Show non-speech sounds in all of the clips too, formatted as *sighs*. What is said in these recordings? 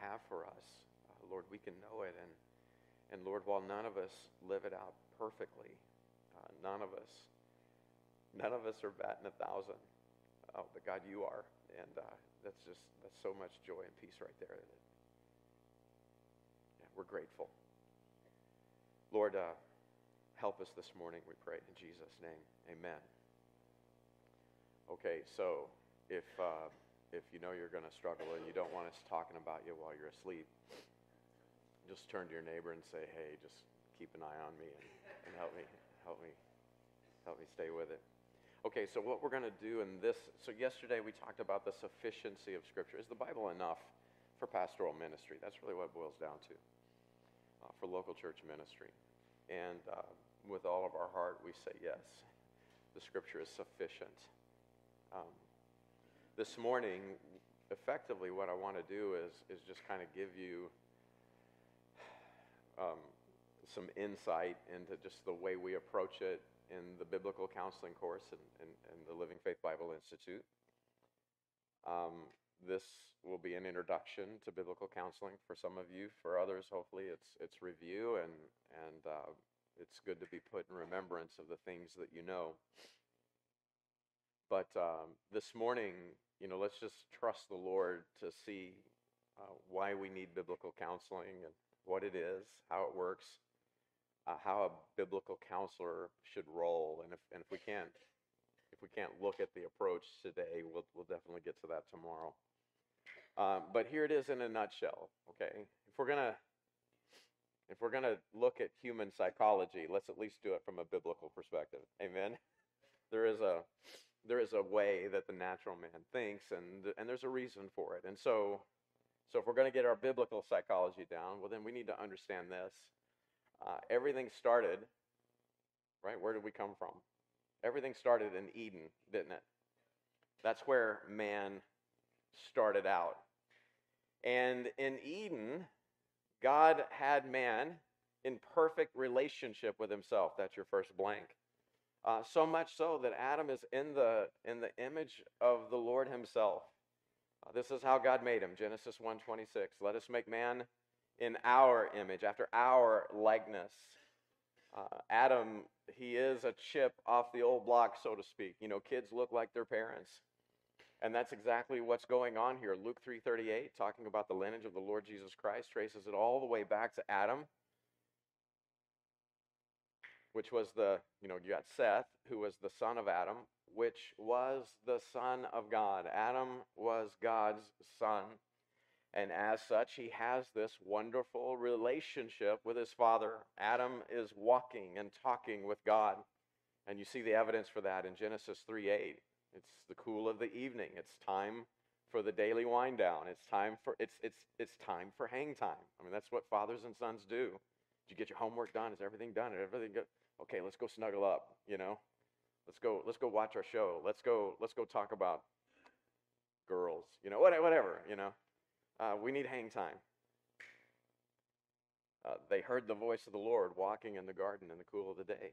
Have for us. Uh, Lord, we can know it. And, and Lord, while none of us live it out perfectly, uh, none of us, none of us are batting a thousand. Oh, but God, you are. And uh, that's just, that's so much joy and peace right there. Yeah, we're grateful. Lord, uh, help us this morning, we pray in Jesus' name. Amen. Okay, so if, uh, if you know you're going to struggle and you don't want us talking about you while you're asleep, just turn to your neighbor and say, hey, just keep an eye on me and, and help me, help me, help me stay with it. Okay, so what we're going to do in this, so yesterday we talked about the sufficiency of Scripture. Is the Bible enough for pastoral ministry? That's really what it boils down to, uh, for local church ministry. And uh, with all of our heart, we say yes. The Scripture is sufficient. Um, this morning, effectively, what I want to do is, is just kind of give you um, some insight into just the way we approach it in the biblical counseling course and in, in, the Living Faith Bible Institute. Um, this will be an introduction to biblical counseling for some of you. For others, hopefully, it's it's review and and uh, it's good to be put in remembrance of the things that you know. But um, this morning, you know, let's just trust the Lord to see uh, why we need biblical counseling and what it is, how it works, uh, how a biblical counselor should roll, and if and if we can't if we can't look at the approach today, we'll we'll definitely get to that tomorrow. Um, but here it is in a nutshell. Okay, if we're gonna if we're gonna look at human psychology, let's at least do it from a biblical perspective. Amen. *laughs* There is a there is a way that the natural man thinks, and and there's a reason for it. And so so if we're going to get our biblical psychology down, well, then we need to understand this. Uh, everything started, right? Where did we come from? Everything started in Eden, didn't it? That's where man started out. And in Eden, God had man in perfect relationship with himself. That's your first blank. Uh, so much so that Adam is in the, in the image of the Lord himself. Uh, this is how God made him. Genesis 1:26. Let us make man in our image, after our likeness. Uh, Adam, he is a chip off the old block, so to speak. You know, kids look like their parents. And that's exactly what's going on here. Luke 3:38, talking about the lineage of the Lord Jesus Christ, traces it all the way back to Adam, which was the, you know, you got Seth, who was the son of Adam, which was the son of God. Adam was God's son. And as such, he has this wonderful relationship with his father. Adam is walking and talking with God. And you see the evidence for that in Genesis 3 8. It's the cool of the evening. It's time for the daily wind down. It's time for it's it's it's time for hang time. I mean, that's what fathers and sons do. Did you get your homework done? Is everything done? Is everything good? Okay, let's go snuggle up, you know? Let's go, let's go watch our show. Let's go, let's go talk about girls, you know, whatever, you know. Uh, we need hang time. Uh, they heard the voice of the Lord walking in the garden in the cool of the day.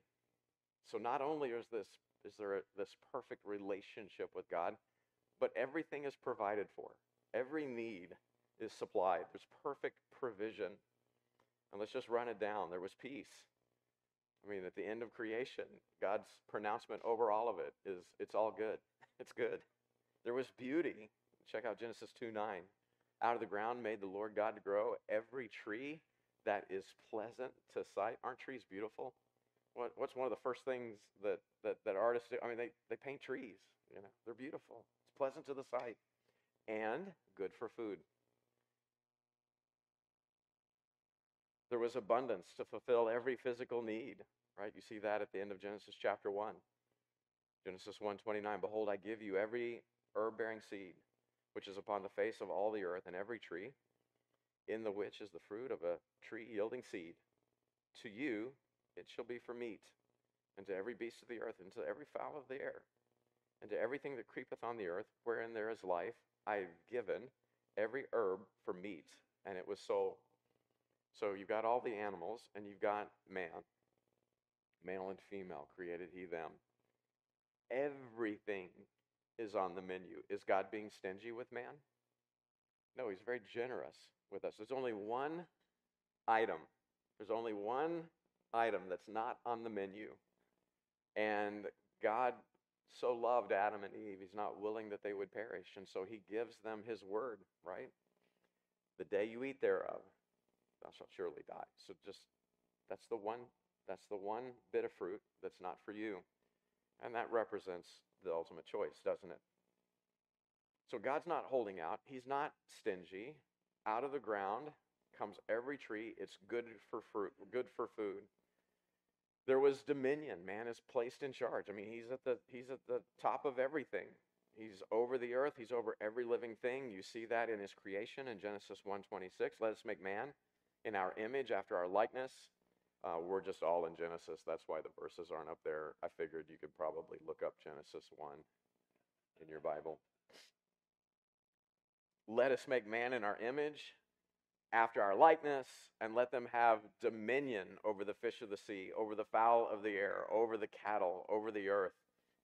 So not only is this is there a, this perfect relationship with God, but everything is provided for. Every need is supplied. There's perfect provision. And let's just run it down. There was peace. I mean, at the end of creation, God's pronouncement over all of it is it's all good. *laughs* It's good. There was beauty. Check out Genesis 2 9. Out of the ground made the Lord God to grow every tree that is pleasant to sight. Aren't trees beautiful? What, what's one of the first things that, that, that artists do? I mean, they, they paint trees. You know, they're beautiful. It's pleasant to the sight and good for food. There was abundance to fulfill every physical need, right? You see that at the end of Genesis chapter 1. Genesis 1:29, behold, I give you every herb-bearing seed, which is upon the face of all the earth, and every tree, in the which is the fruit of a tree yielding seed. To you it shall be for meat, and to every beast of the earth, and to every fowl of the air, and to everything that creepeth on the earth, wherein there is life, I have given every herb for meat. And it was so. So you've got all the animals, and you've got man, male and female, created he them. Everything is on the menu. Is God being stingy with man? No, he's very generous with us. There's only one item. There's only one item that's not on the menu. And God so loved Adam and Eve, he's not willing that they would perish. And so he gives them his word, right? The day you eat thereof, thou shalt surely die. So just that's the one that's the one bit of fruit that's not for you. And that represents the ultimate choice, doesn't it? So God's not holding out. He's not stingy. Out of the ground comes every tree. It's good for fruit, good for food. There was dominion. Man is placed in charge. I mean, he's at the he's at the top of everything. He's over the earth. He's over every living thing. You see that in his creation in Genesis 1:26. Let us make man in our image after our likeness. Uh, we're just all in Genesis. That's why the verses aren't up there. I figured you could probably look up Genesis 1 in your Bible. Let us make man in our image after our likeness, and let them have dominion over the fish of the sea, over the fowl of the air, over the cattle, over the earth,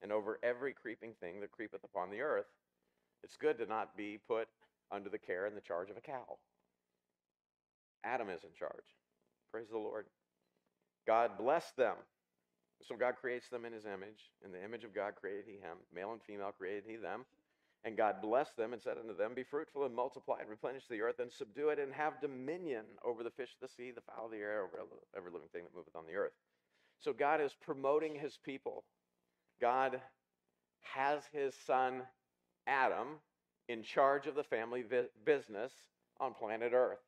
and over every creeping thing that creepeth upon the earth. It's good to not be put under the care and the charge of a cow. Adam is in charge. Praise the Lord. God blessed them. So God creates them in his image. In the image of God created he him. Male and female created he them. And God blessed them and said unto them, Be fruitful and multiply and replenish the earth and subdue it and have dominion over the fish of the sea, the fowl of the air, over every living thing that moveth on the earth. So God is promoting his people. God has his son Adam in charge of the family business on planet Earth.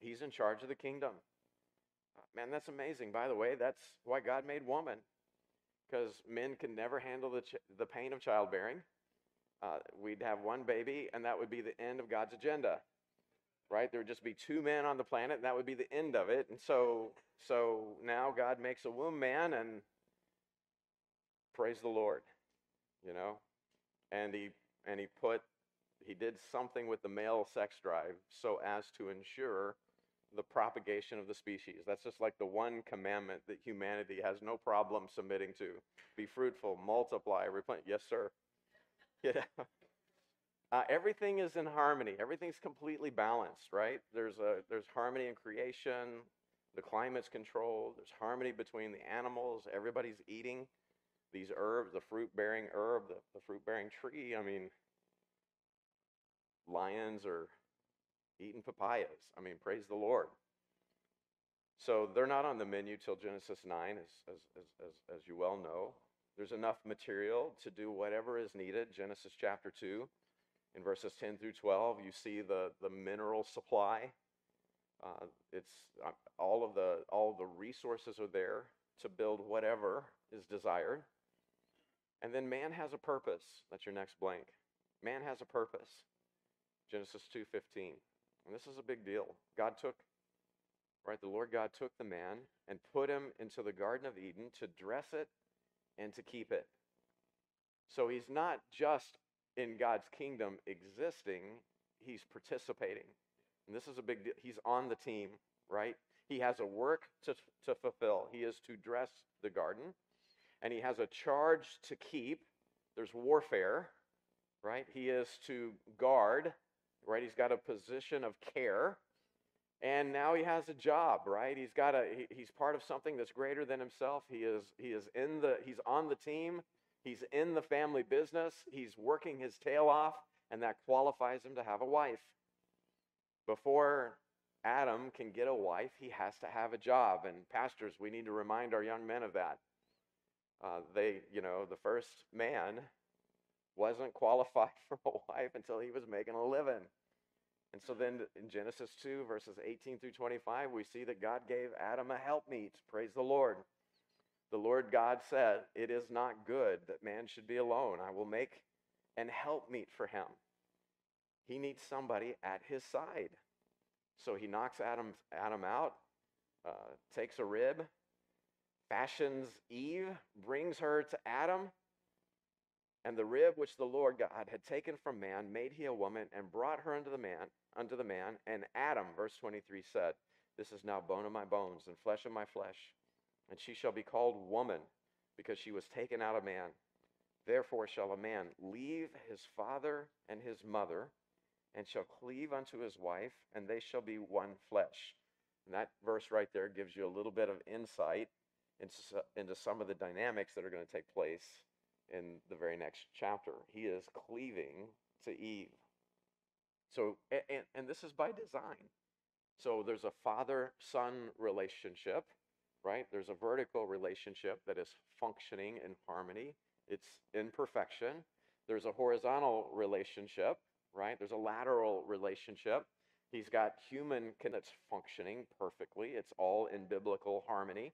He's in charge of the kingdom. Man, that's amazing. By the way, that's why God made woman, because men can never handle the, ch- the pain of childbearing. Uh, we'd have one baby, and that would be the end of God's agenda, right? There would just be two men on the planet, and that would be the end of it. And so, so now God makes a womb man, and praise the Lord, you know, and he and he put he did something with the male sex drive so as to ensure the propagation of the species. That's just like the one commandment that humanity has no problem submitting to. Be fruitful, multiply, replenish. Yes, sir. *laughs* Yeah. Uh, everything is in harmony. Everything's completely balanced, right? There's a there's harmony in creation. The climate's controlled. There's harmony between the animals. Everybody's eating these herbs, the fruit-bearing herb, the, the fruit-bearing tree. I mean, lions are eating papayas. I mean, praise the Lord. So they're not on the menu till Genesis 9, as, as, as, as, you well know. There's enough material to do whatever is needed. Genesis chapter 2, in verses 10 through 12, you see the, the mineral supply. Uh, it's uh, all of the all of the resources are there to build whatever is desired. And then man has a purpose. That's your next blank. Man has a purpose. Genesis 2:15. And this is a big deal. God took right the Lord God took the man and put him into the garden of Eden to dress it and to keep it. So he's not just in God's kingdom existing, he's participating. And this is a big deal. He's on the team, right? He has a work to, to fulfill. He is to dress the garden, and he has a charge to keep. There's warfare, right? He is to guard, right? He's got a position of care. And now he has a job, right? He's got a he, he's part of something that's greater than himself. He is he is in the he's on the team. He's in the family business. He's working his tail off, and that qualifies him to have a wife. Before Adam can get a wife, he has to have a job. And pastors, we need to remind our young men of that. Uh, they, you know, the first man wasn't qualified *laughs* for a wife until he was making a living. And so then in Genesis 2, verses 18 through 25, we see that God gave Adam a helpmeet. Praise the Lord. The Lord God said, It is not good that man should be alone. I will make an helpmeet for him. he needs somebody at his side. So he knocks Adam, Adam out, uh, takes a rib, fashions Eve, brings her to Adam. And the rib which the Lord God had taken from man made he a woman and brought her unto the man, unto the man. And Adam, verse 23 said, This is now bone of my bones and flesh of my flesh, and she shall be called woman, because she was taken out of man. Therefore shall a man leave his father and his mother, and shall cleave unto his wife, and they shall be one flesh. And that verse right there gives you a little bit of insight into, into some of the dynamics that are going to take place in the very next chapter. He is cleaving to Eve. So, and, and this is by design. So there's a father son relationship, right? There's a vertical relationship that is functioning in harmony, it's in perfection. There's a horizontal relationship, right? There's a lateral relationship. He's got human that's functioning perfectly. It's all in biblical harmony.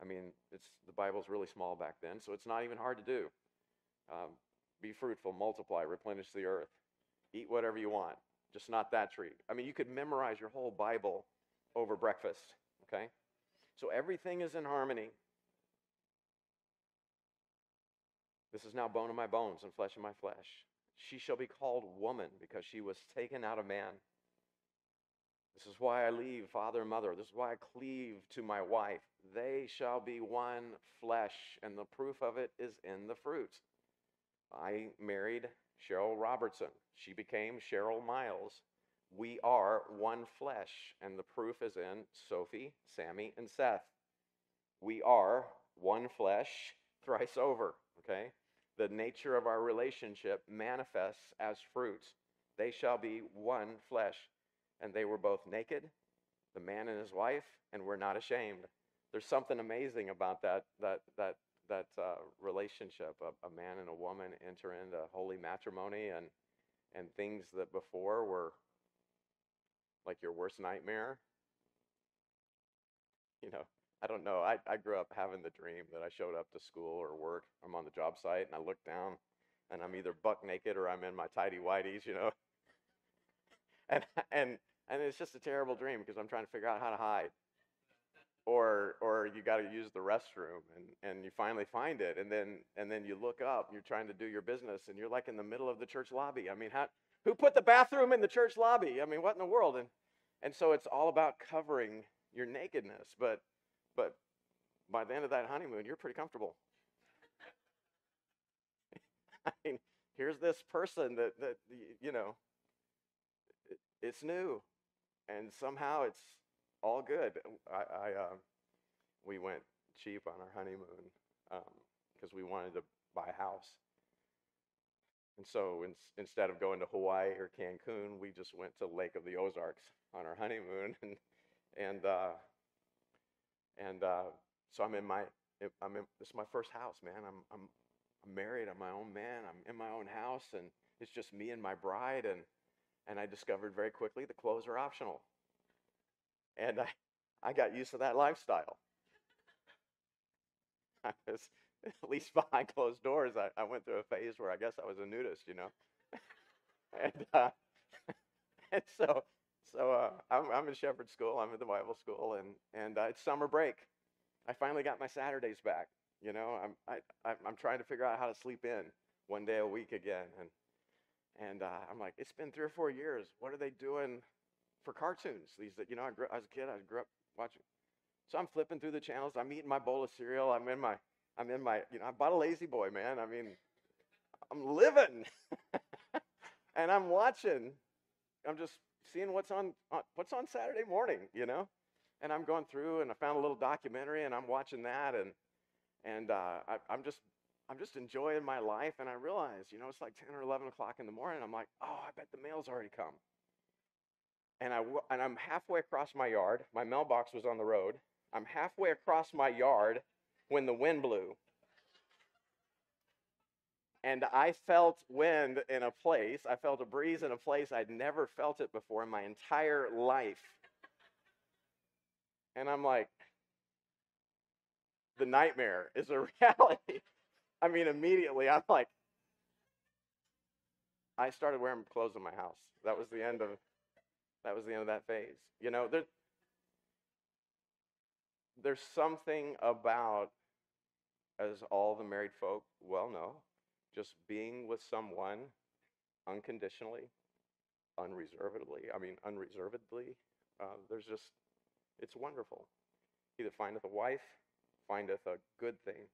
I mean, it's the Bible's really small back then, so it's not even hard to do. Um, be fruitful, multiply, replenish the earth, eat whatever you want, just not that tree. I mean, you could memorize your whole Bible over breakfast, okay? So everything is in harmony. This is now bone of my bones and flesh of my flesh. She shall be called woman because she was taken out of man. This is why I leave father and mother. This is why I cleave to my wife. They shall be one flesh, and the proof of it is in the fruit. I married Cheryl Robertson. She became Cheryl Miles. We are one flesh, and the proof is in Sophie, Sammy, and Seth. We are one flesh thrice over, okay? The nature of our relationship manifests as fruits. They shall be one flesh. And they were both naked, the man and his wife, and were not ashamed. There's something amazing about that, that, that that uh, relationship, a, a, man and a woman enter into holy matrimony, and and things that before were like your worst nightmare. You know, I don't know. I, I grew up having the dream that I showed up to school or work. I'm on the job site and I look down and I'm either buck naked or I'm in my tidy whities, you know. *laughs* and and and it's just a terrible dream because I'm trying to figure out how to hide or or you got to use the restroom and and you finally find it and then and then you look up you're trying to do your business and you're like in the middle of the church lobby. I mean how who put the bathroom in the church lobby? I mean what in the world? And and so it's all about covering your nakedness but but by the end of that honeymoon you're pretty comfortable. *laughs* I mean here's this person that that you know it's new and somehow it's all good. I, I uh, we went cheap on our honeymoon because um, we wanted to buy a house. And so in, instead of going to Hawaii or Cancun, we just went to Lake of the Ozarks on our honeymoon, *laughs* and and uh, and uh, so I'm in my I'm in this is my first house, man. I'm I'm I'm married. I'm my own man. I'm in my own house, and it's just me and my bride. And and I discovered very quickly the clothes are optional. And I, I got used to that lifestyle. *laughs* I was, *laughs* at least behind closed doors, I, I went through a phase where I guess I was a nudist, you know. *laughs* and, uh, and so, so uh, I'm, I'm in Shepherd School. I'm at the Bible school, and and uh, it's summer break. I finally got my Saturdays back. You know, I'm I, I'm trying to figure out how to sleep in one day a week again, and and uh, I'm like, it's been three or four years. What are they doing for cartoons. These that you know, I grew as a kid, I grew up watching. So I'm flipping through the channels. I'm eating my bowl of cereal. I'm in my, I'm in my, you know, I bought a La-Z-Boy, man. I mean, I'm living, *laughs* and I'm watching. I'm just seeing what's on, on what's on Saturday morning, you know. And I'm going through, and I found a little documentary, and I'm watching that, and and uh, I, I'm just I'm just enjoying my life, and I realize, you know, it's like 10 or 11 o'clock in the morning. I'm like, oh, I bet the mail's already come and I and I'm halfway across my yard. My mailbox was on the road. I'm halfway across my yard when the wind blew. And I felt wind in a place, I felt a breeze in a place I'd never felt it before in my entire life. And I'm like, the nightmare is a *laughs* reality. I mean, immediately I'm like, I started wearing clothes in my house. That was the end of that was the end of that phase. You know, there, there's something about, as all the married folk well know, just being with someone unconditionally, unreservedly. I mean, unreservedly. Uh, there's just, it's wonderful. He that findeth a wife findeth a good thing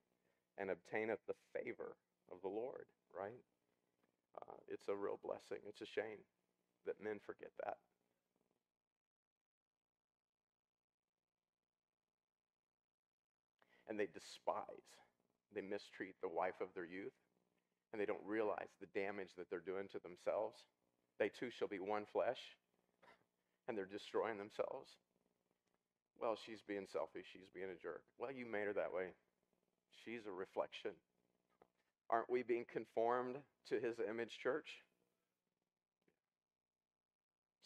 and obtaineth the favor of the Lord, right? Uh, it's a real blessing. It's a shame that men forget that. And they despise, they mistreat the wife of their youth, and they don't realize the damage that they're doing to themselves. They too shall be one flesh, and they're destroying themselves. Well, she's being selfish. She's being a jerk. Well, you made her that way. She's a reflection. Aren't we being conformed to his image, church?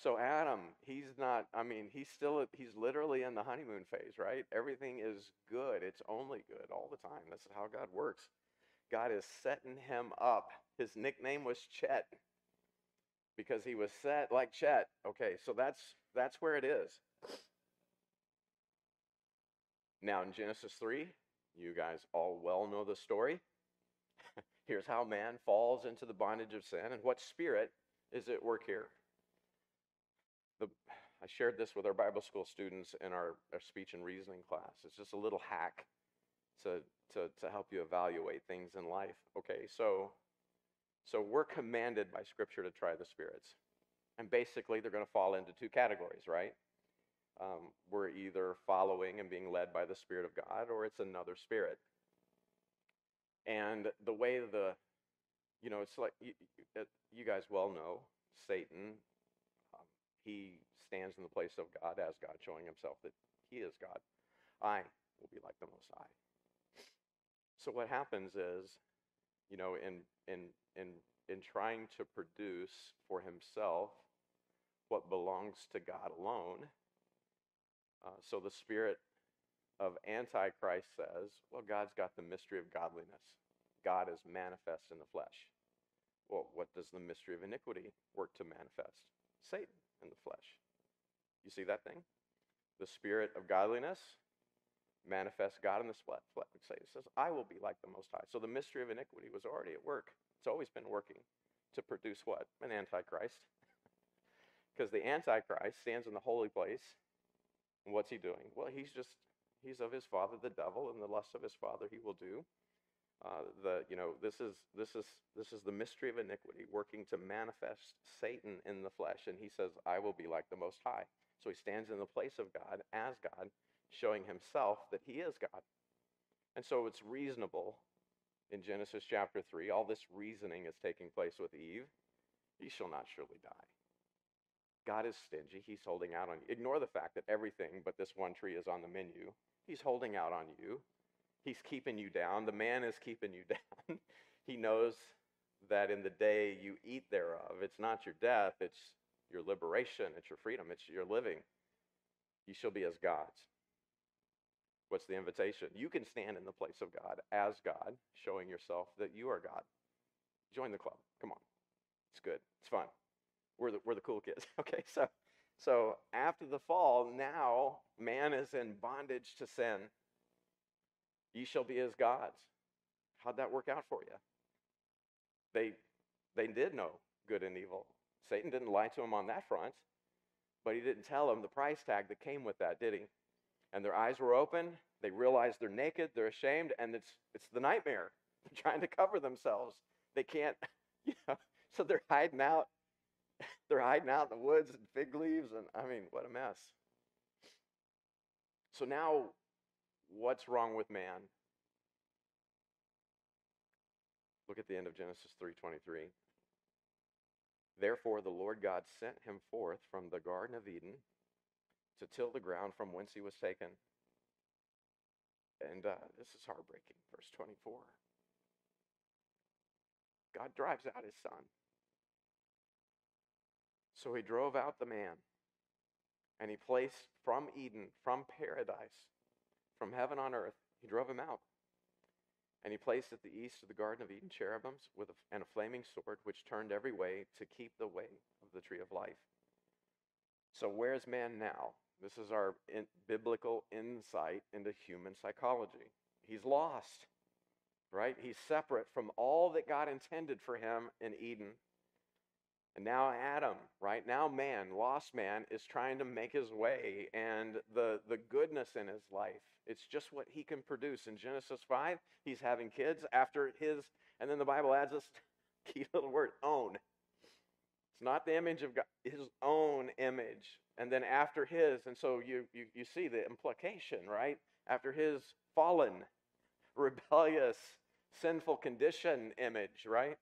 So Adam, he's not, I mean, he's still, he's literally in the honeymoon phase, right? Everything is good. It's only good all the time. This is how God works. God is setting him up. His nickname was Chet because he was set like Chet. Okay, so that's that's where it is. Now in Genesis 3, you guys all well know the story. *laughs* Here's how man falls into the bondage of sin and what spirit is at work here. The, *sighs* I shared this with our Bible school students in our, our speech and reasoning class. It's just a little hack to, to, to help you evaluate things in life. Okay, so, so we're commanded by Scripture to try the spirits. And basically, they're going to fall into two categories, right? Um, we're either following and being led by the Spirit of God, or it's another spirit. And the way the, you know, it's like you, you guys well know Satan he stands in the place of God as God, showing himself that he is God. I will be like the Most High. So what happens is, you know, in in in in trying to produce for himself what belongs to God alone. Uh, so the spirit of Antichrist says, well, God's got the mystery of godliness. God is manifest in the flesh. Well, what does the mystery of iniquity work to manifest? Satan in the flesh. You see that thing? The spirit of godliness manifests God in the flesh. It says, I will be like the Most High. So the mystery of iniquity was already at work. It's always been working to produce what? An antichrist. *laughs* because the antichrist stands in the holy place. And what's he doing? Well, he's just, he's of his father, the devil, and the lust of his father he will do. Uh, the you know this is this is this is the mystery of iniquity working to manifest Satan in the flesh, and he says, "I will be like the Most High." So he stands in the place of God as God, showing himself that he is God. And so it's reasonable in Genesis chapter three. All this reasoning is taking place with Eve. He shall not surely die. God is stingy. He's holding out on you. Ignore the fact that everything but this one tree is on the menu. He's holding out on you. He's keeping you down. The man is keeping you *laughs* down. he knows that in the day you eat thereof, it's not your death, it's your liberation, it's your freedom, it's your living. You shall be as gods. What's the invitation? You can stand in the place of God as God, showing yourself that you are God. Join the club. Come on. It's good. It's fun. We're the, we're the cool kids. *laughs* Okay, so so after the fall, now man is in bondage to sin. Ye shall be as gods. How'd that work out for you? They, they did know good and evil. Satan didn't lie to them on that front, but he didn't tell them the price tag that came with that, did he? And their eyes were open. They realized they're naked, they're ashamed, and it's, it's the nightmare. *laughs* They're trying to cover themselves. They can't, *laughs* you know, so they're hiding out. *laughs* They're hiding out in the woods and fig leaves, and I mean, what a mess. So now What's wrong with man? Look at the end of Genesis 3:23. Therefore the Lord God sent him forth from the garden of Eden to till the ground from whence he was taken. And uh, this is heartbreaking. Verse 24. God drives out his son. So he drove out the man, and he placed from Eden, from paradise, from heaven on earth. He drove him out. And he placed at the east of the Garden of Eden cherubims with a, and a flaming sword, which turned every way to keep the way of the tree of life. So, where's man now? This is our in, biblical insight into human psychology. He's lost, right? He's separate from all that God intended for him in Eden. And now Adam, right now man, lost man, is trying to make his way and the, the goodness in his life. It's just what he can produce. In Genesis 5, he's having kids after his, and then the Bible adds this *laughs* key little word, own. It's not the image of God, his own image. And then after his, and so you, you, you see the implication, right? After his fallen, *laughs* rebellious, sinful condition image, right?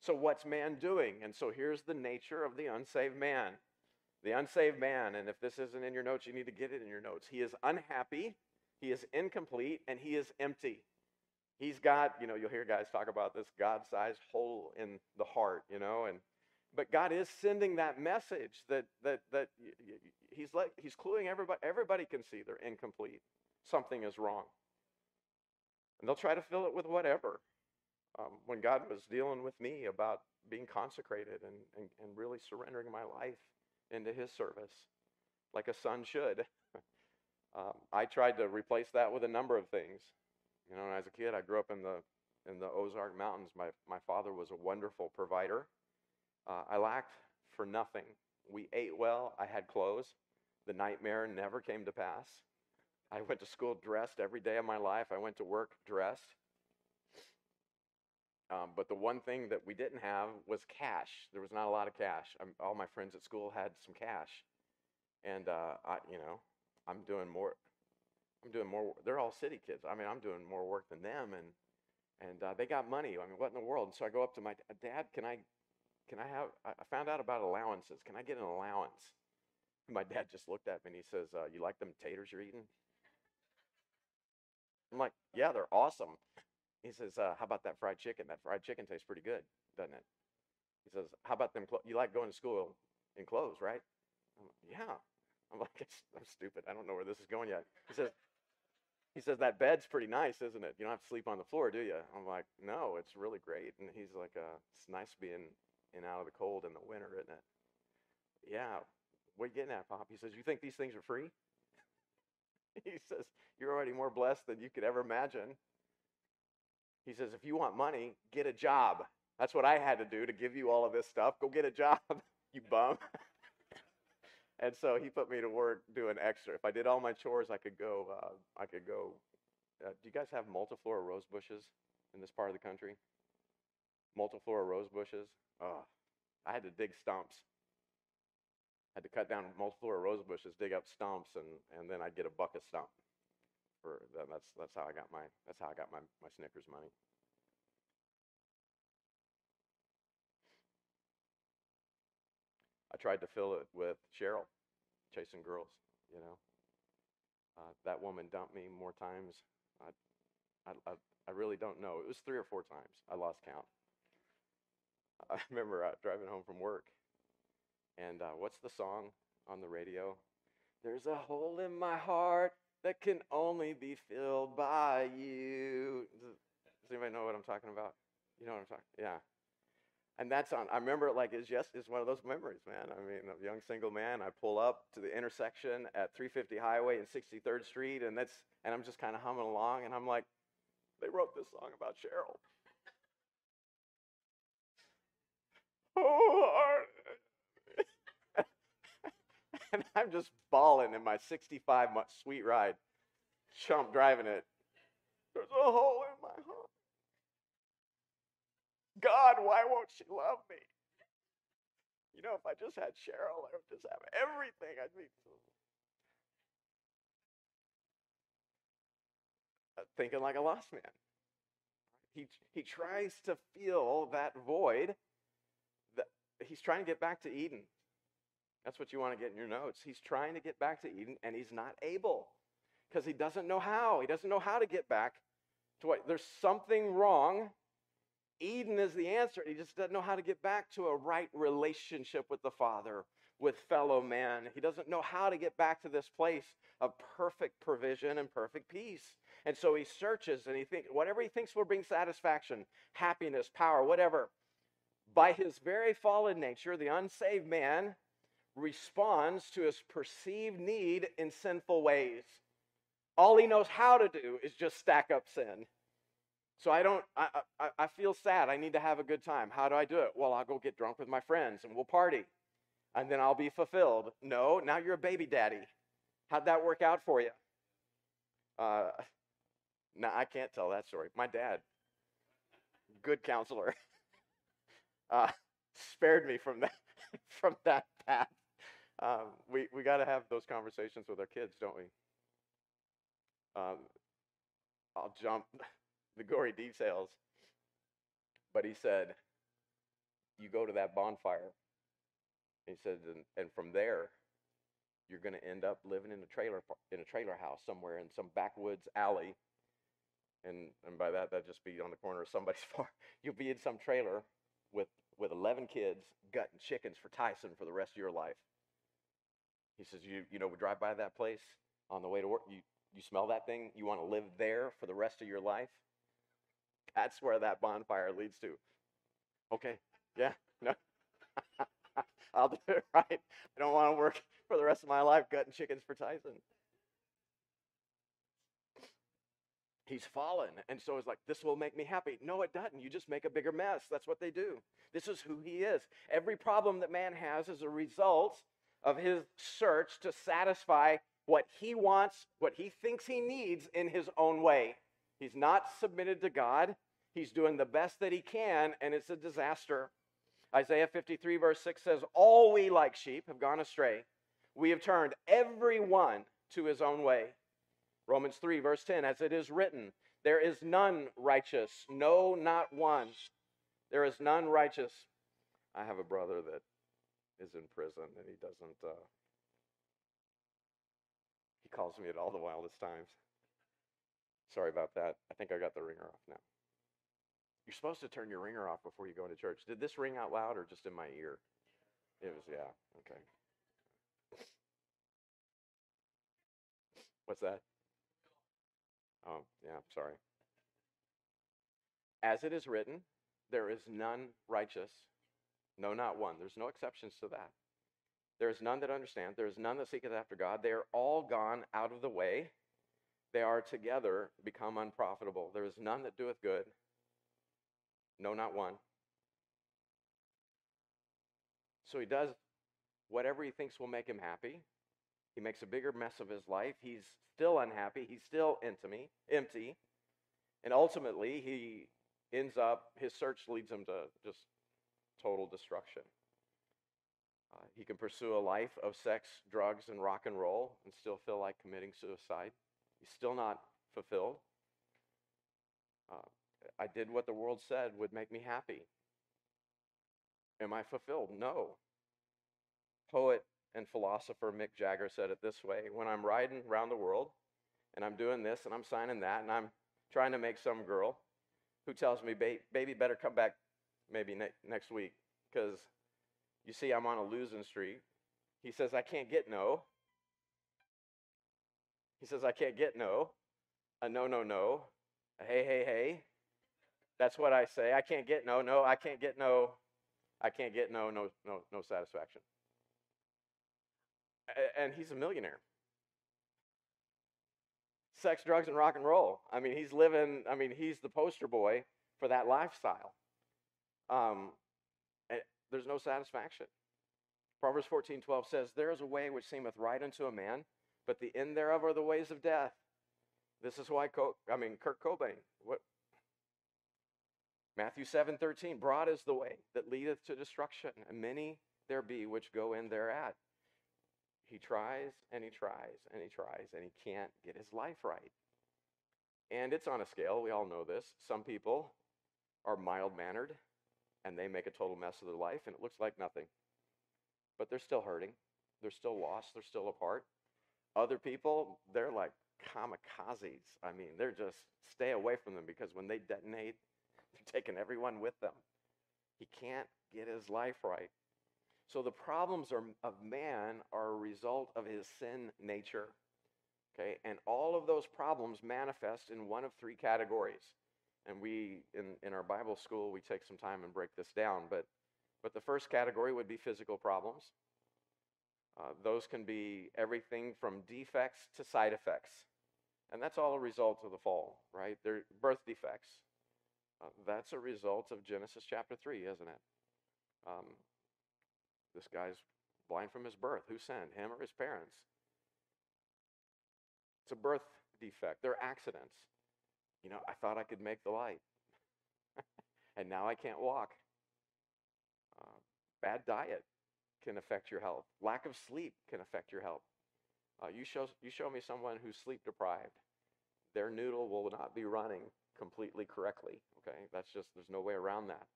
So, what's man doing? And so, here's the nature of the unsaved man. The unsaved man, and if this isn't in your notes, you need to get it in your notes. He is unhappy, he is incomplete, and he is empty. He's got, you know, you'll hear guys talk about this God sized hole in the heart, you know, and but God is sending that message that that that he's like he's cluing everybody everybody can see they're incomplete. Something is wrong. And they'll try to fill it with whatever um, when God was dealing with me about being consecrated and, and, and really surrendering my life into His service, like a son should. *laughs* um, I tried to replace that with a number of things. You know, as a kid, I grew up in the in the Ozark Mountains. My my father was a wonderful provider. Uh, I lacked for nothing. We ate well. I had clothes. The nightmare never came to pass. I went to school dressed every day of my life. I went to work dressed. Um, but the one thing that we didn't have was cash. There was not a lot of cash. I'm, all my friends at school had some cash, and uh, I, you know, I'm doing more. I'm doing more. They're all city kids. I mean, I'm doing more work than them, and and uh, they got money. I mean, what in the world? And so I go up to my dad. Can I, can I have? I found out about allowances. Can I get an allowance? And my dad just looked at me and he says, uh, "You like them taters you're eating?" I'm like, "Yeah, they're awesome." He says, uh, "How about that fried chicken? That fried chicken tastes pretty good, doesn't it?" He says, "How about them? Clo- you like going to school in clothes, right?" I'm like, "Yeah." I'm like, "I'm stupid. I don't know where this is going yet." He says, "He says that bed's pretty nice, isn't it? You don't have to sleep on the floor, do you?" I'm like, "No, it's really great." And he's like, uh, "It's nice being in out of the cold in the winter, isn't it?" Yeah. What are you getting at, Pop? He says, "You think these things are free?" *laughs* he says, "You're already more blessed than you could ever imagine." He says, if you want money, get a job. That's what I had to do to give you all of this stuff. Go get a job, *laughs* you bum. *laughs* and so he put me to work doing extra. If I did all my chores, I could go. Uh, I could go. Uh, do you guys have multiflora rose bushes in this part of the country? Multiflora rose bushes. Oh, I had to dig stumps. I had to cut down multiflora rose bushes, dig up stumps, and and then I'd get a bucket stump for that's that's how I got my that's how I got my my Snickers money. I tried to fill it with Cheryl, chasing girls. You know, uh, that woman dumped me more times. I, I, I really don't know. It was three or four times. I lost count. *laughs* I remember uh, driving home from work, and uh, what's the song on the radio? There's a hole in my heart that can only be filled by you. Does, anybody know what I'm talking about? You know what I'm talking? Yeah. And that's on. I remember it like it's just it's one of those memories, man. I mean, a young single man. I pull up to the intersection at 350 Highway and 63rd Street, and that's and I'm just kind of humming along, and I'm like, they wrote this song about Cheryl. *laughs* Oh, and *laughs* I'm just bawling in my 65 month sweet ride, chump driving it. There's a hole in my heart. God, why won't she love me? You know, if I just had Cheryl, I would just have everything. I'd be uh, thinking like a lost man. He, he tries to fill that void. That he's trying to get back to Eden. That's what you want to get in your notes. He's trying to get back to Eden and he's not able because he doesn't know how. He doesn't know how to get back to what there's something wrong. Eden is the answer. He just doesn't know how to get back to a right relationship with the Father, with fellow man. He doesn't know how to get back to this place of perfect provision and perfect peace. And so he searches and he thinks whatever he thinks will bring satisfaction, happiness, power, whatever. By his very fallen nature, the unsaved man responds to his perceived need in sinful ways. All he knows how to do is just stack up sin. So I don't, I, I, I feel sad. I need to have a good time. How do I do it? Well, I'll go get drunk with my friends and we'll party and then I'll be fulfilled. No, now you're a baby daddy. How'd that work out for you? Uh, *laughs* no, I can't tell that story. My dad, good counselor, *laughs* uh, spared me from that *laughs* from that path. Um, we we got to have those conversations with our kids, don't we? Um, I'll jump *laughs* the gory details, but he said, "You go to that bonfire." he said, and, and from there, you're going to end up living in a trailer in a trailer house somewhere in some backwoods alley. And and by that, that'd just be on the corner of somebody's *laughs* farm. You'll be in some trailer with with 11 kids gutting chickens for Tyson for the rest of your life. He says, you you know, we drive by that place on the way to work. You you smell that thing. You want to live there for the rest of your life. That's where that bonfire leads to. Okay, yeah, *laughs* no. *laughs* I'll do it *laughs* right. I don't want to work for the rest of my life gutting chickens for Tyson. He's fallen. And so it's like, this will make me happy. No, it doesn't. You just make a bigger mess. That's what they do. This is who he is. Every problem that man has is a result of his search to satisfy what he wants, what he thinks he needs in his own way. He's not submitted to God. He's doing the best that he can, and it's a disaster. Isaiah 53, verse 6 says, All we like sheep have gone astray. We have turned every one to his own way. Romans 3, verse 10, as it is written, There is none righteous, no, not one. There is none righteous. I have a brother that is in prison and he doesn't, uh, he calls me at all the wildest times. Sorry about that. I think I got the ringer off now. You're supposed to turn your ringer off before you go into church. Did this ring out loud or just in my ear? It was, yeah, okay. What's that? Oh, yeah, sorry. As it is written, there is none righteous, no, not one. There's no exceptions to that. There is none that understand. There is none that seeketh after God. They are all gone out of the way. They are together become unprofitable. There is none that doeth good, no, not one. So he does whatever he thinks will make him happy. He makes a bigger mess of his life. He's still unhappy. He's still empty, empty. And ultimately, he ends up, his search leads him to just total destruction. Uh, he can pursue a life of sex, drugs, and rock and roll and still feel like committing suicide. He's still not fulfilled. Uh, I did what the world said would make me happy. Am I fulfilled? No. Poet and philosopher Mick Jagger said it this way When I'm riding around the world and I'm doing this and I'm signing that and I'm trying to make some girl who tells me, baby, better come back maybe ne- next week because you see, I'm on a losing streak. He says, I can't get no. He says, I can't get no. A no, no, no. A hey, hey, hey. That's what I say. I can't get no, no, I can't get no, I can't get no, no, no, no satisfaction. And he's a millionaire. Sex, drugs, and rock and roll. I mean, he's living, I mean, he's the poster boy for that lifestyle. Um, there's no satisfaction. Proverbs 14, 12 says, There is a way which seemeth right unto a man, but the end thereof are the ways of death. This is why, Co- I mean, Kurt Cobain, what, Matthew 7 13, broad is the way that leadeth to destruction, and many there be which go in thereat. He tries and he tries and he tries, and he can't get his life right. And it's on a scale, we all know this. Some people are mild mannered and they make a total mess of their life, and it looks like nothing. But they're still hurting, they're still lost, they're still apart. Other people, they're like kamikazes. I mean, they're just stay away from them because when they detonate, *laughs* they're taking everyone with them. He can't get his life right. So the problems are, of man are a result of his sin nature. Okay, and all of those problems manifest in one of three categories. And we, in, in our Bible school, we take some time and break this down. But, but the first category would be physical problems. Uh, those can be everything from defects to side effects. And that's all a result of the fall, right? They're birth defects. Uh, that's a result of Genesis chapter 3, isn't it? Um, this guy's blind from his birth. Who sinned, him or his parents? It's a birth defect. They're accidents. You know, I thought I could make the light, *laughs* and now I can't walk. Uh, bad diet can affect your health. Lack of sleep can affect your health. Uh, you, show, you show me someone who's sleep deprived, their noodle will not be running completely correctly. Okay, that's just, there's no way around that.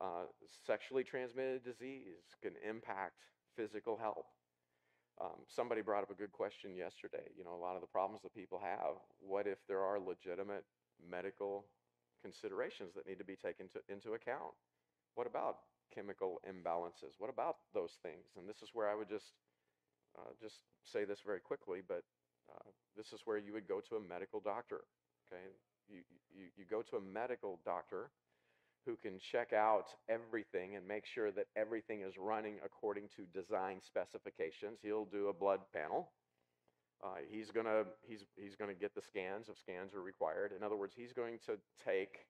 Uh, sexually transmitted disease can impact physical health. Um, somebody brought up a good question yesterday. You know, a lot of the problems that people have, what if there are legitimate medical considerations that need to be taken to, into account? What about chemical imbalances? What about those things? And this is where I would just uh, just say this very quickly, but uh, this is where you would go to a medical doctor. Okay, you, you, you go to a medical doctor who can check out everything and make sure that everything is running according to design specifications. He'll do a blood panel. Uh, he's gonna he's he's gonna get the scans if scans are required. In other words, he's going to take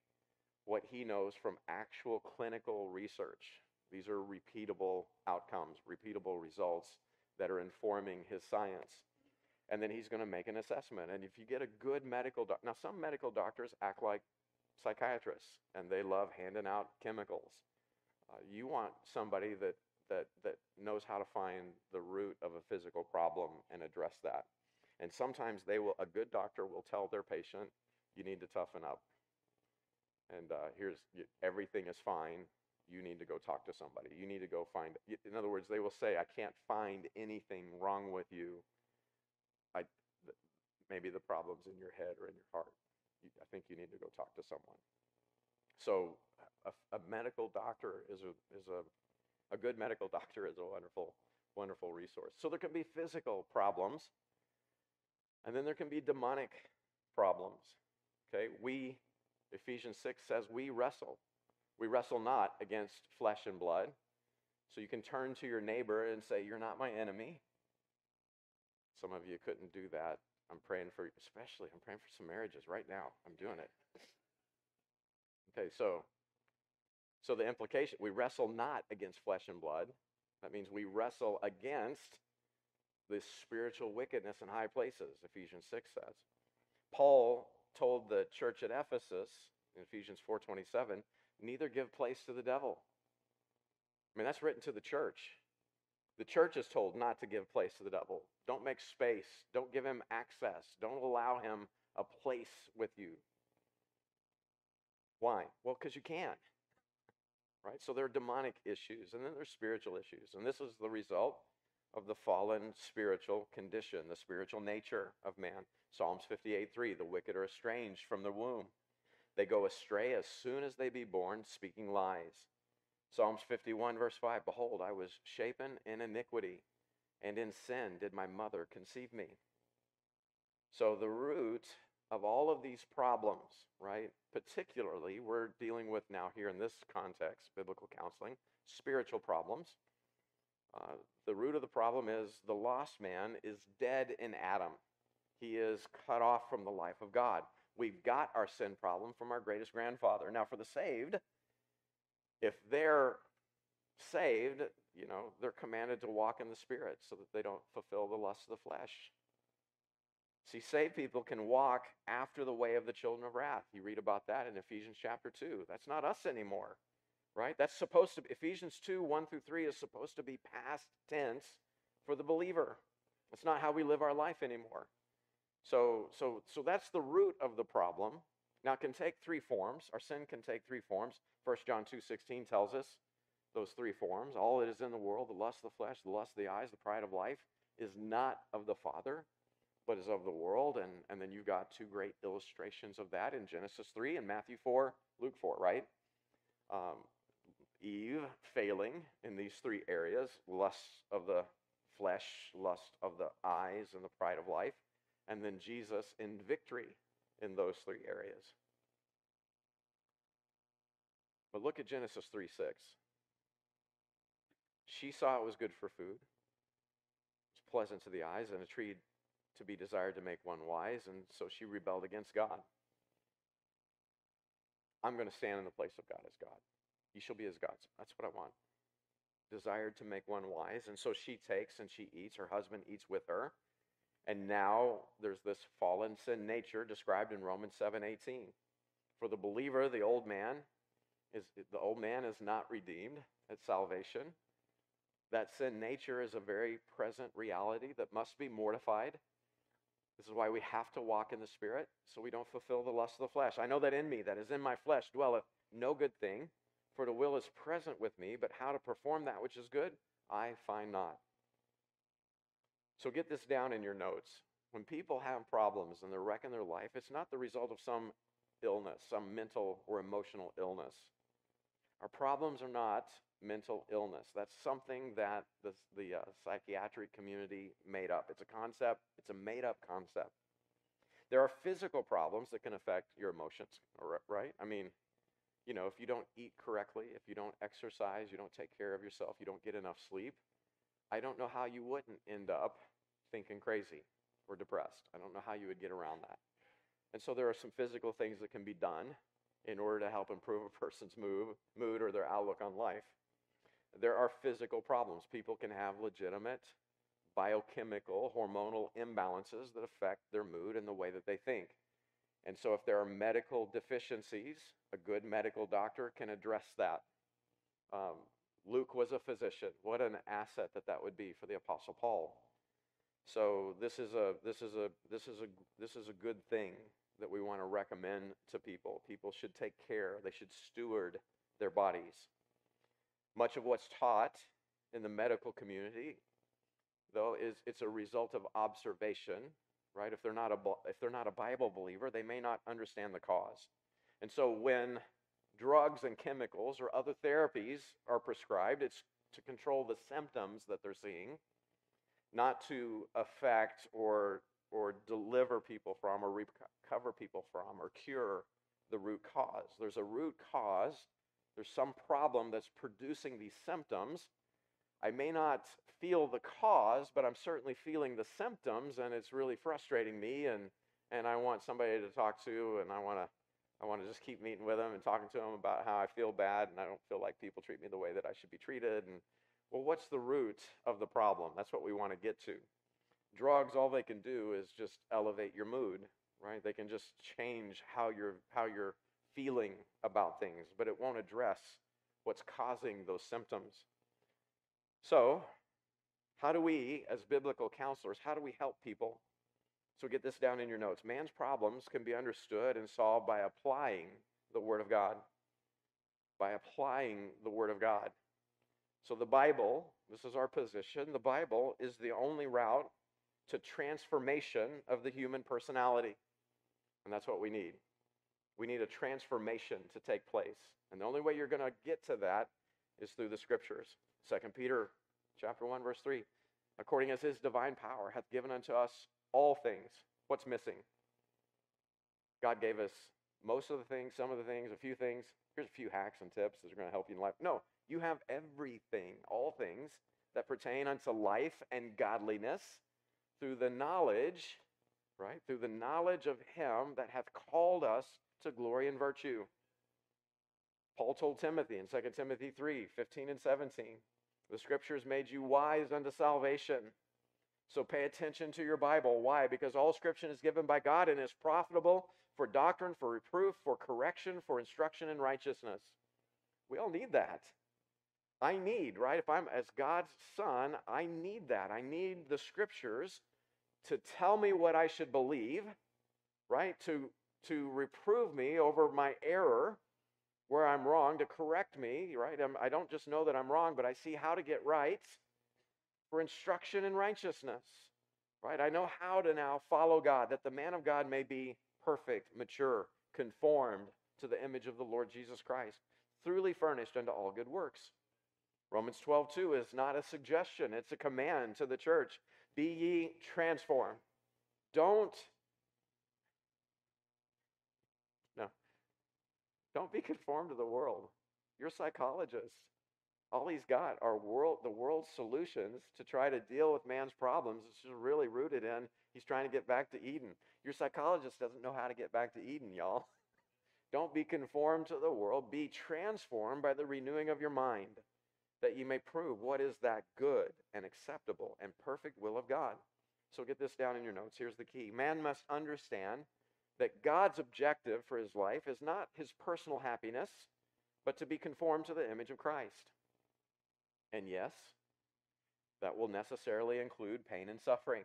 what he knows from actual clinical research. These are repeatable outcomes, repeatable results that are informing his science. And then he's going to make an assessment. And if you get a good medical doc, now some medical doctors act like psychiatrists and they love handing out chemicals. Uh, you want somebody that, that, that knows how to find the root of a physical problem and address that. And sometimes they will, a good doctor will tell their patient, you need to toughen up. And uh, here's everything is fine you need to go talk to somebody. You need to go find. In other words, they will say, "I can't find anything wrong with you." I maybe the problem's in your head or in your heart. I think you need to go talk to someone. So, a, a medical doctor is a is a a good medical *laughs* doctor is a wonderful wonderful resource. So there can be physical problems, and then there can be demonic problems. Okay, we Ephesians six says we wrestle we wrestle not against flesh and blood. So you can turn to your neighbor and say, You're not my enemy. Some of you couldn't do that. I'm praying for, especially, I'm praying for some marriages right now. I'm doing it. Okay, so so the implication we wrestle not against flesh and blood. That means we wrestle against this spiritual wickedness in high places, Ephesians 6 says. Paul told the church at Ephesus in Ephesians 4:27 neither give place to the devil. I mean, that's written to the church. The church is told not to give place to the devil. Don't make space. Don't give him access. Don't allow him a place with you. Why? Well, because you can't. Right? So there are demonic issues, and then there's spiritual issues. And this is the result of the fallen spiritual condition, the spiritual nature of man. Psalms 58 3 The wicked are estranged from the womb. They go astray as soon as they be born, speaking lies. Psalms 51, verse 5 Behold, I was shapen in iniquity, and in sin did my mother conceive me. So, the root of all of these problems, right, particularly we're dealing with now here in this context, biblical counseling, spiritual problems. Uh, the root of the problem is the lost man is dead in Adam. He is cut off from the life of God. We've got our sin problem from our greatest grandfather. Now, for the saved, if they're saved, you know, they're commanded to walk in the Spirit so that they don't fulfill the lust of the flesh. See, saved people can walk after the way of the children of wrath. You read about that in Ephesians chapter 2. That's not us anymore, right? That's supposed to be, Ephesians 2, 1 through 3 is supposed to be past tense for the believer. That's not how we live our life anymore. So, so, so that's the root of the problem. Now, it can take three forms. Our sin can take three forms. 1 John 2.16 tells us those three forms. All that is in the world, the lust of the flesh, the lust of the eyes, the pride of life, is not of the Father, but is of the world. And, and then you've got two great illustrations of that in Genesis 3 and Matthew 4, Luke 4, right? Um, Eve failing in these three areas lust of the flesh, lust of the eyes, and the pride of life and then Jesus in victory in those three areas. But look at Genesis 3 6. She saw it was good for food, it's pleasant to the eyes, and a tree to be desired to make one wise, and so she rebelled against God. I'm going to stand in the place of God as God. You shall be as gods. That's what I want. Desired to make one wise. And so she takes and she eats. Her husband eats with her. And now there's this fallen sin nature described in Romans 7:18. For the believer, the old man is the old man is not redeemed at salvation. That sin nature is a very present reality that must be mortified. This is why we have to walk in the Spirit so we don't fulfill the lust of the flesh. I know that in me, that is in my flesh, dwelleth no good thing, for the will is present with me, but how to perform that which is good, I find not. So get this down in your notes. When people have problems and they're wrecking their life, it's not the result of some illness, some mental or emotional illness. Our problems are not mental illness. That's something that the, the uh, psychiatric community made up. It's a concept, it's a made up concept. There are physical problems that can affect your emotions, right? I mean, you know, if you don't eat correctly, if you don't exercise, you don't take care of yourself, you don't get enough sleep, I don't know how you wouldn't end up thinking crazy or depressed. I don't know how you would get around that. And so there are some physical things that can be done in order to help improve a person's mood, mood or their outlook on life. There are physical problems. People can have legitimate biochemical, hormonal imbalances that affect their mood and the way that they think. And so, if there are medical deficiencies, a good medical doctor can address that. Um, Luke was a physician. What an asset that that would be for the Apostle Paul. So this is a this is a this is a this is a good thing that we want to recommend to people. People should take care. They should steward their bodies. Much of what's taught in the medical community, though, is it's a result of observation right? If they're not a if they're not a Bible believer, they may not understand the cause. And so when drugs and chemicals or other therapies are prescribed, it's to control the symptoms that they're seeing, not to affect or or deliver people from or recover people from or cure the root cause. There's a root cause. There's some problem that's producing these symptoms. I may not feel the cause, but I'm certainly feeling the symptoms, and it's really frustrating me. And and I want somebody to talk to, and I want to I want to just keep meeting with them and talking to them about how I feel bad, and I don't feel like people treat me the way that I should be treated. And well, what's the root of the problem? That's what we want to get to. Drugs, all they can do is just elevate your mood, right? They can just change how you're how you're feeling about things, but it won't address what's causing those symptoms. So, how do we, as biblical counselors, how do we help people? So get this down in your notes. Man's problems can be understood and solved by applying the Word of God. By applying the Word of God. So the Bible, this is our position, the Bible is the only route to transformation of the human personality. And that's what we need. We need a transformation to take place. And the only way you're going to get to that is through the scriptures. Second Peter chapter 1, verse 3. According as his divine power hath given unto us all things. What's missing? God gave us most of the things, some of the things, a few things. Here's a few hacks and tips that are going to help you in life. No, you have everything, all things that pertain unto life and godliness through the knowledge, right? Through the knowledge of him that hath called us to glory and virtue. Paul told Timothy in 2 Timothy 3 15 and 17, the scriptures made you wise unto salvation. So pay attention to your Bible. Why? Because all scripture is given by God and is profitable for doctrine, for reproof, for correction, for instruction in righteousness. We all need that. I need, right? If I'm as God's son, I need that. I need the scriptures to tell me what I should believe, right? To to reprove me over my error where I'm wrong, to correct me, right? I'm, I do not just know that I'm wrong, but I see how to get right for instruction in righteousness, right? I know how to now follow God, that the man of God may be perfect, mature, conformed to the image of the Lord Jesus Christ, truly furnished unto all good works. Romans 12, 2 is not a suggestion, it's a command to the church. Be ye transformed. Don't no. Don't be conformed to the world. You're a psychologist. All he's got are world the world's solutions to try to deal with man's problems. It's just really rooted in he's trying to get back to Eden. Your psychologist doesn't know how to get back to Eden, y'all. *laughs* Don't be conformed to the world. Be transformed by the renewing of your mind, that you may prove what is that good and acceptable and perfect will of God. So get this down in your notes. Here's the key man must understand that God's objective for his life is not his personal happiness, but to be conformed to the image of Christ. And yes, that will necessarily include pain and suffering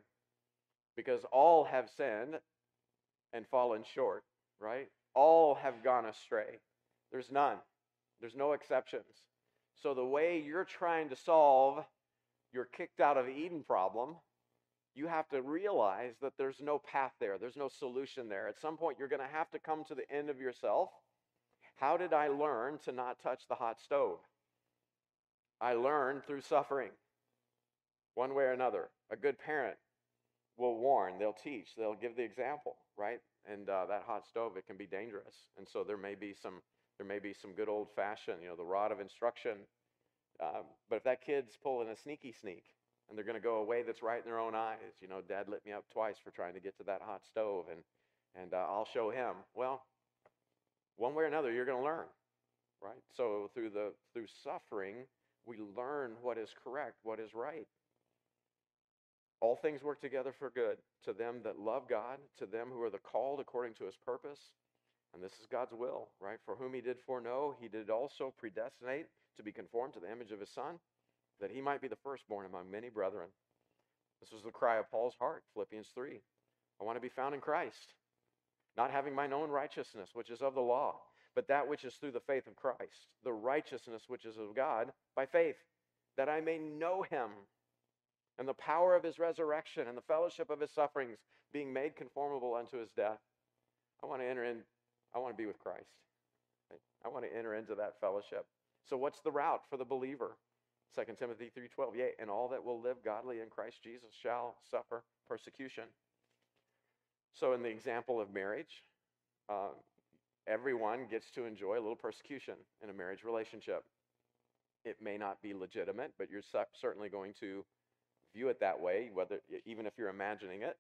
because all have sinned and fallen short, right? All have gone astray. There's none, there's no exceptions. So the way you're trying to solve your kicked out of Eden problem, you have to realize that there's no path there, there's no solution there. At some point, you're going to have to come to the end of yourself. How did I learn to not touch the hot stove? I learned through suffering, one way or another. A good parent will warn, they'll teach, they'll give the example, right? And uh, that hot stove, it can be dangerous. And so there may be some, there may be some good old fashioned, you know, the rod of instruction. Um, but if that kid's pulling a sneaky sneak and they're going to go a way that's right in their own eyes, you know, dad lit me up twice for trying to get to that hot stove and, and uh, I'll show him. Well, one way or another, you're going to learn, right? So through the, through suffering, we learn what is correct, what is right. All things work together for good to them that love God, to them who are the called according to his purpose. And this is God's will, right? For whom he did foreknow, he did also predestinate to be conformed to the image of his son, that he might be the firstborn among many brethren. This was the cry of Paul's heart, Philippians 3. I want to be found in Christ, not having mine own righteousness, which is of the law, but that which is through the faith of Christ, the righteousness which is of God by faith, that I may know him and the power of his resurrection and the fellowship of his sufferings, being made conformable unto his death. I want to enter in, I want to be with Christ. I want to enter into that fellowship. So what's the route for the believer? 2 Timothy 3:12. Yea, and all that will live godly in Christ Jesus shall suffer persecution. So in the example of marriage, uh, everyone gets to enjoy a little persecution in a marriage relationship. It may not be legitimate, but you're certainly going to view it that way, whether even if you're imagining it.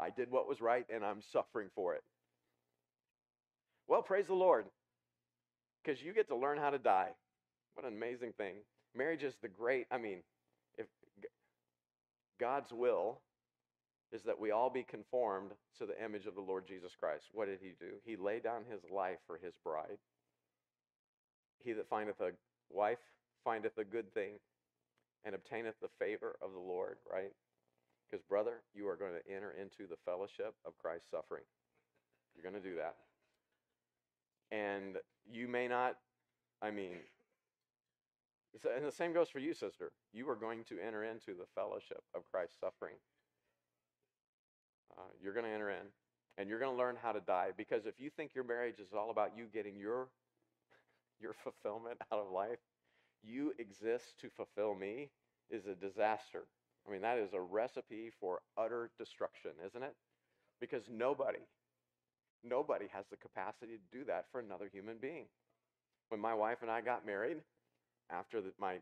I did what was right and I'm suffering for it. Well, praise the Lord, because you get to learn how to die. What an amazing thing. Marriage is the great, I mean, if God's will is that we all be conformed to the image of the Lord Jesus Christ. What did he do? He laid down his life for his bride. He that findeth a wife findeth a good thing and obtaineth the favor of the Lord, right? Because, brother, you are going to enter into the fellowship of Christ's suffering. You're going to do that. And you may not, I mean, and the same goes for you, sister. You are going to enter into the fellowship of Christ's suffering. Uh, you're going to enter in, and you're going to learn how to die. Because if you think your marriage is all about you getting your *laughs* your fulfillment out of life, you exist to fulfill me is a disaster. I mean, that is a recipe for utter destruction, isn't it? Because nobody, nobody has the capacity to do that for another human being. When my wife and I got married, after the, my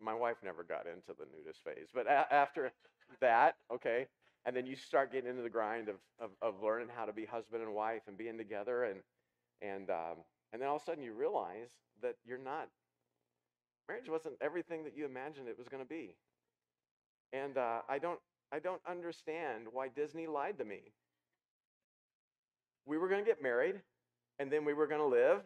my wife never got into the nudist phase, but a- after that, okay, and then you start getting into the grind of, of, of learning how to be husband and wife and being together, and and um, and then all of a sudden you realize that you're not marriage wasn't everything that you imagined it was going to be. And uh, I don't I don't understand why Disney lied to me. We were going to get married, and then we were going to live.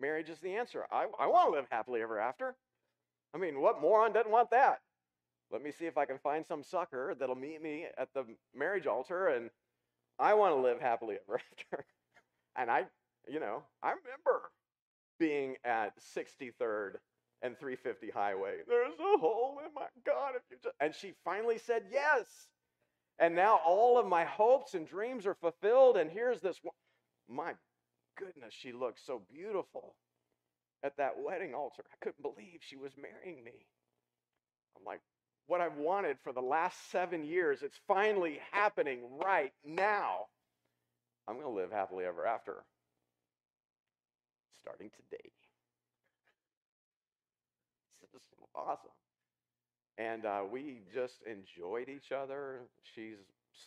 Marriage is the answer. I, I want to live happily ever after. I mean, what moron doesn't want that? Let me see if I can find some sucker that'll meet me at the marriage altar, and I want to live happily ever *laughs* after. and I, you know, I remember being at 63rd and 350 highway. There's a hole in my God. If you just... And she finally said yes. And now all of my hopes and dreams are fulfilled. And here's this. My goodness, she looked so beautiful at that wedding altar. I couldn't believe she was marrying me. I'm like, what I've wanted for the last seven years. It's finally happening right now. I'm going to live happily ever after, starting today. This is awesome. And uh, we just enjoyed each other. She's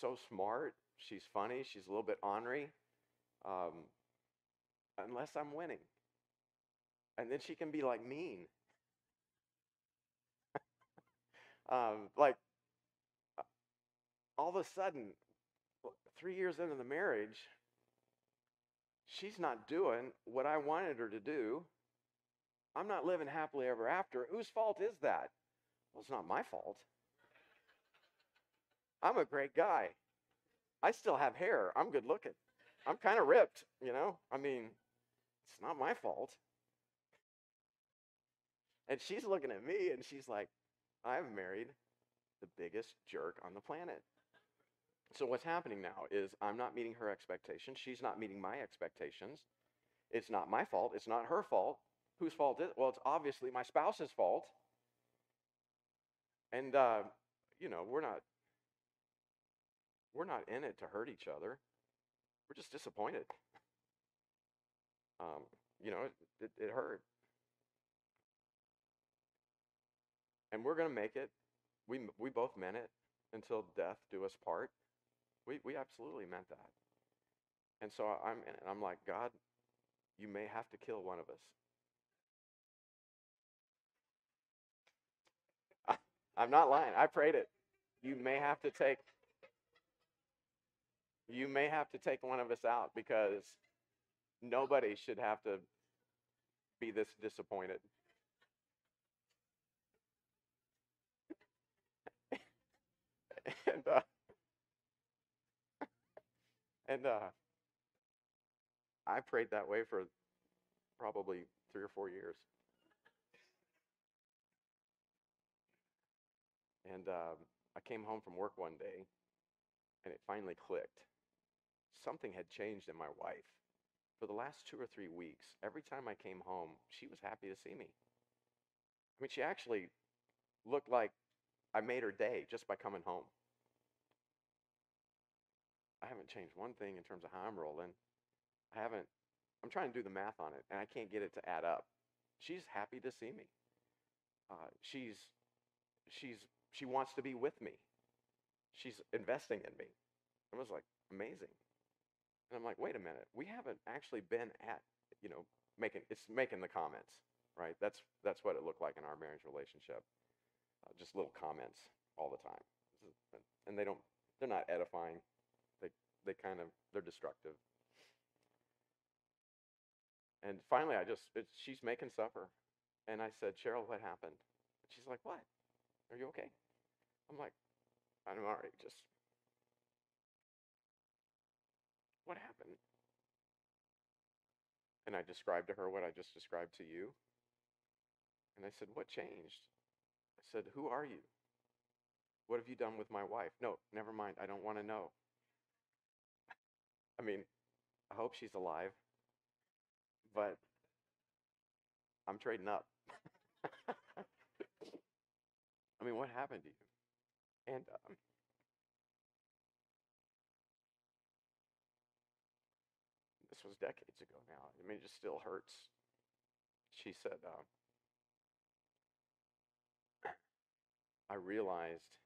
so smart. She's funny. She's a little bit ornery, um, unless I'm winning. And then she can be like mean. *laughs* um, like uh, all of a sudden, three years into the marriage, she's not doing what I wanted her to do. I'm not living happily ever after. Whose fault is that? Well, it's not my fault. I'm a great guy. I still have hair. I'm good looking. I'm kind of ripped, you know? I mean, it's not my fault. And she's looking at me and she's like, I've married the biggest jerk on the planet. So what's happening now is I'm not meeting her expectations. She's not meeting my expectations. It's not my fault. It's not her fault. Whose fault is it? Well, it's obviously my spouse's fault. And uh, you know, we're not we're not in it to hurt each other. We're just disappointed. Um, you know, it, it, hurt. And we're going to make it. We, we both meant it until death do us part. We, we absolutely meant that. And so I'm, and I'm like, God, you may have to kill one of us. I, *laughs* I'm not lying. I prayed it. You may have to take you may have to take one of us out because nobody should have to be this disappointed. *laughs* and uh, and uh, I prayed that way for probably three or four years. And um, I came home from work one day, and it finally clicked. Something had changed in my wife. For the last two or three weeks, every time I came home, she was happy to see me. I mean, she actually looked like I made her day just by coming home. I haven't changed one thing in terms of how I'm rolling. I haven't, I'm trying to do the math on it, and I can't get it to add up. She's happy to see me. Uh, she's, she's, she wants to be with me. She's investing in me. It was like amazing. And I'm like, wait a minute, we haven't actually been at, you know, making it's making the comments, right? That's that's what it looked like in our marriage relationship. Uh, just little comments all the time, and they don't, they're not edifying. They they kind of they're destructive. And finally, I just it's, she's making supper, and I said, Cheryl, what happened? And she's like, what? Are you okay? I'm like, I'm all right. Just what happened? And I described to her what I just described to you. And I said, What changed? I said, Who are you? What have you done with my wife? No, never mind. I don't want to know. I mean, I hope she's alive, but I'm trading up. *laughs* I mean, what happened to you? And um, was decades ago now. I mean, it just still hurts. She said, uh, I realized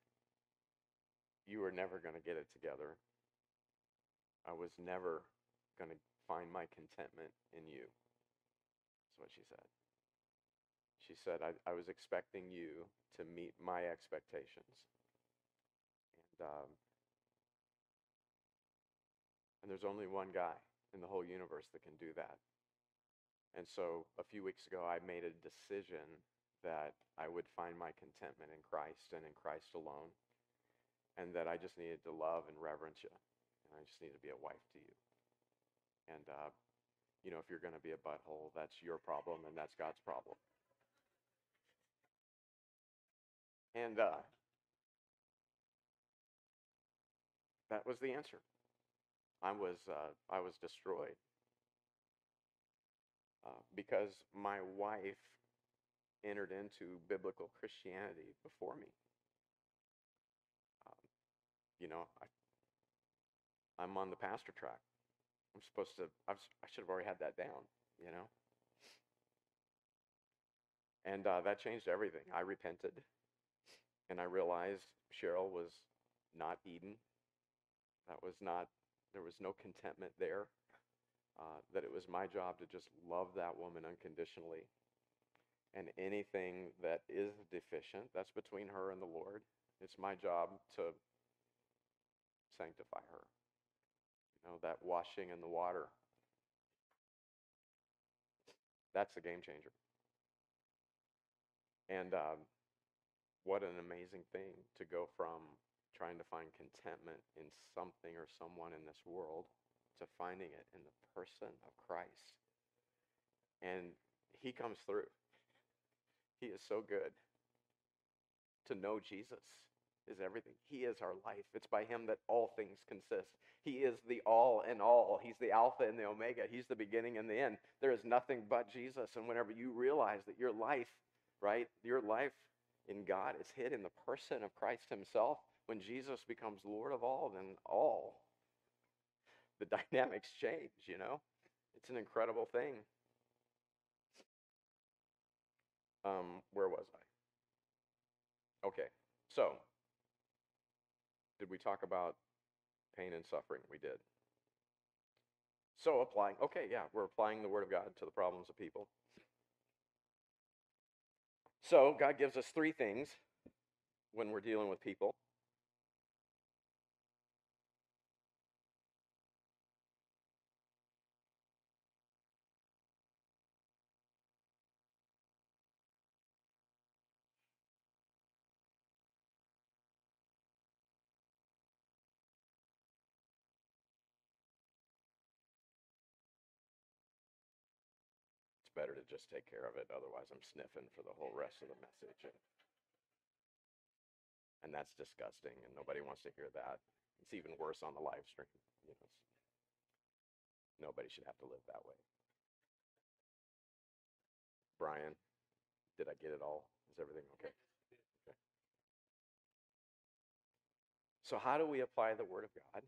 you were never going to get it together. I was never going to find my contentment in you. That's what she said. She said, I, I was expecting you to meet my expectations. And, um, and there's only one guy in the whole universe that can do that. And so a few weeks ago, I made a decision that I would find my contentment in Christ and in Christ alone, and that I just needed to love and reverence you, and I just needed to be a wife to you. And, uh, you know, if you're going to be a butthole, that's your problem, and that's God's problem. And uh, that was the answer. I was uh, I was destroyed uh, because my wife entered into biblical Christianity before me. you know, I, I'm on the pastor track. I'm supposed to, I, was, I should have already had that down, you know? And uh, that changed everything. I repented and I realized Cheryl was not Eden. That was not, there was no contentment there. Uh, that it was my job to just love that woman unconditionally. And anything that is deficient, that's between her and the Lord. It's my job to sanctify her. You know, that washing in the water. That's a game changer. And um, what an amazing thing to go from trying to find contentment in something or someone in this world to finding it in the person of Christ. And he comes through. He is so good. To know Jesus is everything. He is our life. It's by him that all things consist. He is the all and all. He's the Alpha and the Omega. He's the beginning and the end. There is nothing but Jesus. And whenever you realize that your life, right, your life in God is hid in the person of Christ himself, when Jesus becomes Lord of all, then all the *laughs* dynamics change, you know? It's an incredible thing. Um, where was I? Okay, so did we talk about pain and suffering? We did. So applying, okay, yeah, we're applying the Word of God to the problems of people. So God gives us three things when we're dealing with people. Just take care of it. Otherwise, I'm sniffing for the whole rest of the message. And, and that's disgusting, and nobody wants to hear that. It's even worse on the live stream. You know, nobody should have to live that way. Brian, did I get it all? Is everything okay? Okay. So, how do we apply the Word of God?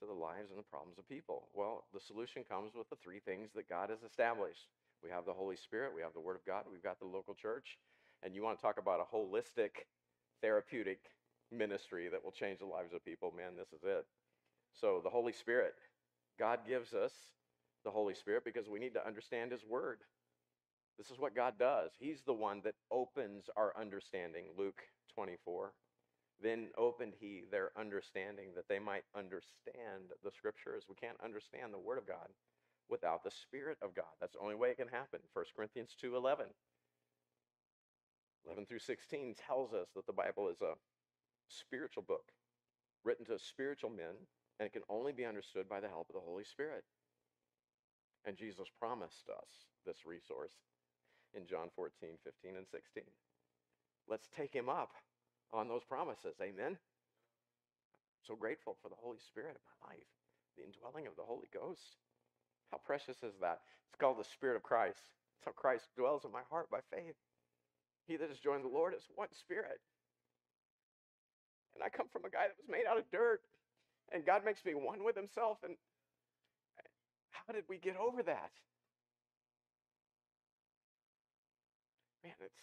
to the lives and the problems of people? Well, the solution comes with the three things that God has established. We have the Holy Spirit, we have the Word of God, we've got the local church. And you want to talk about a holistic therapeutic ministry that will change the lives of people, man, this is it. So, the Holy Spirit, God gives us the Holy Spirit because we need to understand His Word. This is what God does. He's the one that opens our understanding, Luke 24. Then opened he their understanding that they might understand the scriptures. We can't understand the word of God without the spirit of God. That's the only way it can happen. 1 Corinthians 2:11. 11 through 16 tells us that the Bible is a spiritual book written to spiritual men and it can only be understood by the help of the Holy Spirit. And Jesus promised us this resource in John 14, 15, and 16. Let's take him up on those promises. Amen. So grateful for the Holy Spirit in my life, the indwelling of the Holy Ghost. How precious is that? It's called the Spirit of Christ. It's how Christ dwells in my heart by faith. He that has joined the Lord is one spirit. And I come from a guy that was made out of dirt, and God makes me one with himself. And how did we get over that? Man, it's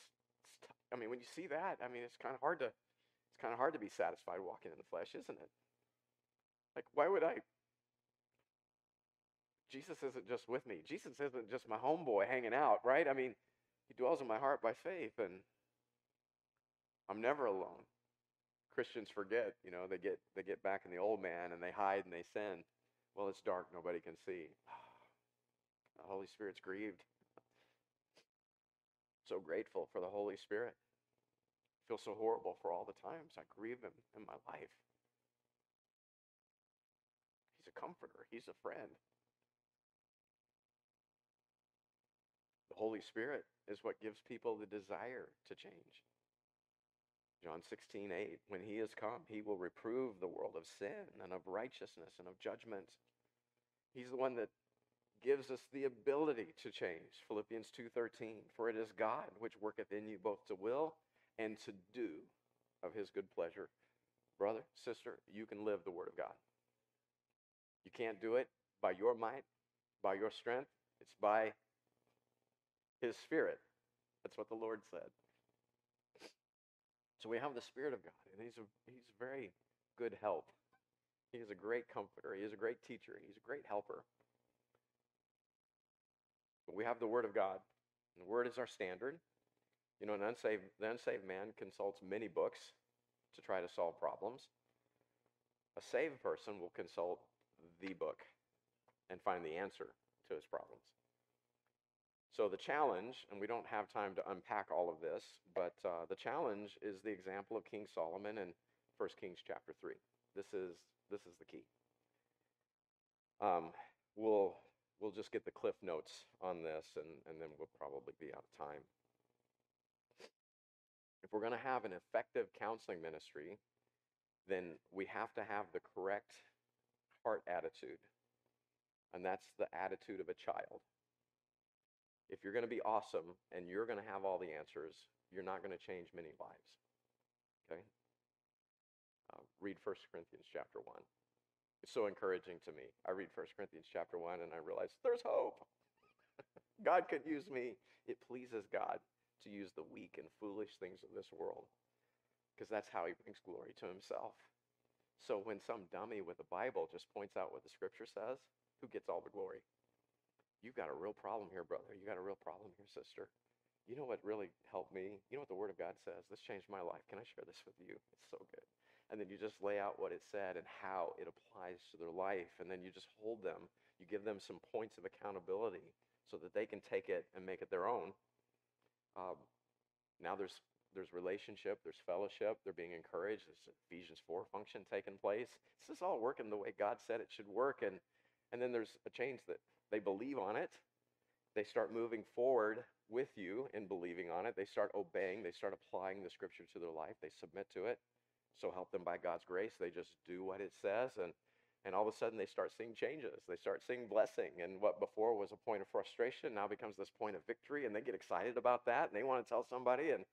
I mean, when you see that, I mean, it's kind of hard to it's kind of hard to be satisfied walking in the flesh, isn't it? Like, why would I? Jesus isn't just with me. Jesus isn't just my homeboy hanging out, right? I mean, he dwells in my heart by faith, and I'm never alone. Christians forget, you know, they get they get back in the old man and they hide and they sin. Well, it's dark, nobody can see. *sighs* The Holy Spirit's grieved *sighs* so grateful for the Holy Spirit. I feel so horrible for all the times I grieve him in my life. He's a comforter, he's a friend. The Holy Spirit is what gives people the desire to change. John 16, 8, when he has come, he will reprove the world of sin and of righteousness and of judgment. He's the one that gives us the ability to change. Philippians 2:13, for it is God which worketh in you both to will and to do of his good pleasure. brother, sister, you can live the Word of God. You can't do it by your might, by your strength. It's by His Spirit. That's what the Lord said. So we have the Spirit of God, and He's a, he's very good help. He is a great comforter. He is a great teacher. He's a great helper. But we have the Word of God. The Word is our standard. You know, an unsaved, the unsaved man consults many books to try to solve problems. A saved person will consult the book and find the answer to his problems. So the challenge, and we don't have time to unpack all of this, but uh, the challenge is the example of King Solomon in 1 Kings chapter 3. This is, this is the key. Um, we'll, we'll just get the cliff notes on this, and, and then we'll probably be out of time. If we're going to have an effective counseling ministry, then we have to have the correct heart attitude. And that's the attitude of a child. If you're going to be awesome and you're going to have all the answers, you're not going to change many lives. Okay? Uh, read 1 Corinthians chapter 1. It's so encouraging to me. I read 1 Corinthians chapter 1 and I realize there's hope. *laughs* God could use me. It pleases God to use the weak and foolish things of this world because that's how he brings glory to himself. So when some dummy with a Bible just points out what the scripture says, who gets all the glory? You've got a real problem here, brother. You got a real problem here, sister. You know what really helped me? You know what the Word of God says? This changed my life. Can I share this with you? It's so good. And then you just lay out what it said and how it applies to their life. And then you just hold them. You give them some points of accountability so that they can take it and make it their own. Um, now there's there's relationship, there's fellowship, they're being encouraged. There's Ephesians 4 function taking place. This is all working the way God said it should work. And, and then there's a change that they believe on it. They start moving forward with you in believing on it. They start obeying. They start applying the scripture to their life. They submit to it. So help them by God's grace. They just do what it says. And, and all of a sudden they start seeing changes. They start seeing blessing. And what before was a point of frustration now becomes this point of victory. And they get excited about that. And they want to tell somebody. And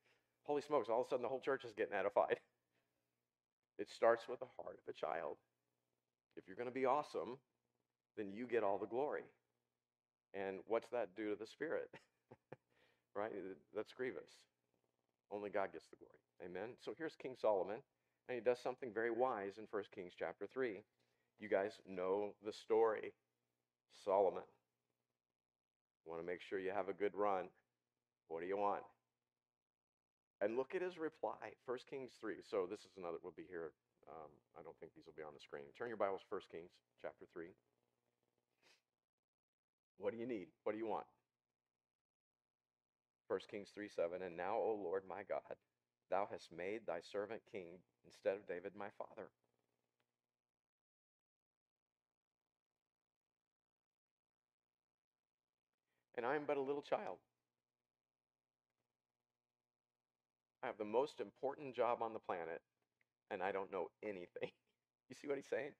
holy smokes, all of a sudden the whole church is getting edified. It starts with the heart of a child. If you're going to be awesome, then you get all the glory. And what's that do to the spirit? *laughs* right? That's grievous. Only God gets the glory. Amen. So here's King Solomon, and he does something very wise in 1 Kings chapter 3. You guys know the story. Solomon. Want to make sure you have a good run. What do you want? And look at his reply, 1 Kings 3. So this is another, we'll be here. Um, I don't think these will be on the screen. Turn your Bibles, 1 Kings chapter 3. What do you need? What do you want? 1 Kings 3 7. And now, O Lord my God, thou hast made thy servant king instead of David my father. And I am but a little child. I have the most important job on the planet, and I don't know anything. *laughs* You see what he's saying?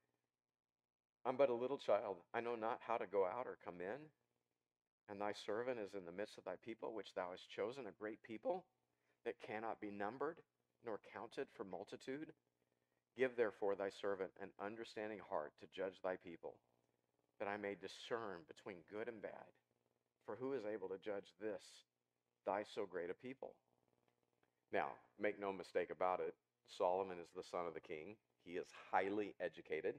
I'm but a little child. I know not how to go out or come in. And thy servant is in the midst of thy people, which thou hast chosen, a great people that cannot be numbered nor counted for multitude. Give therefore thy servant an understanding heart to judge thy people, that I may discern between good and bad. For who is able to judge this, thy so great a people? Now, make no mistake about it, Solomon is the son of the king. He is highly educated.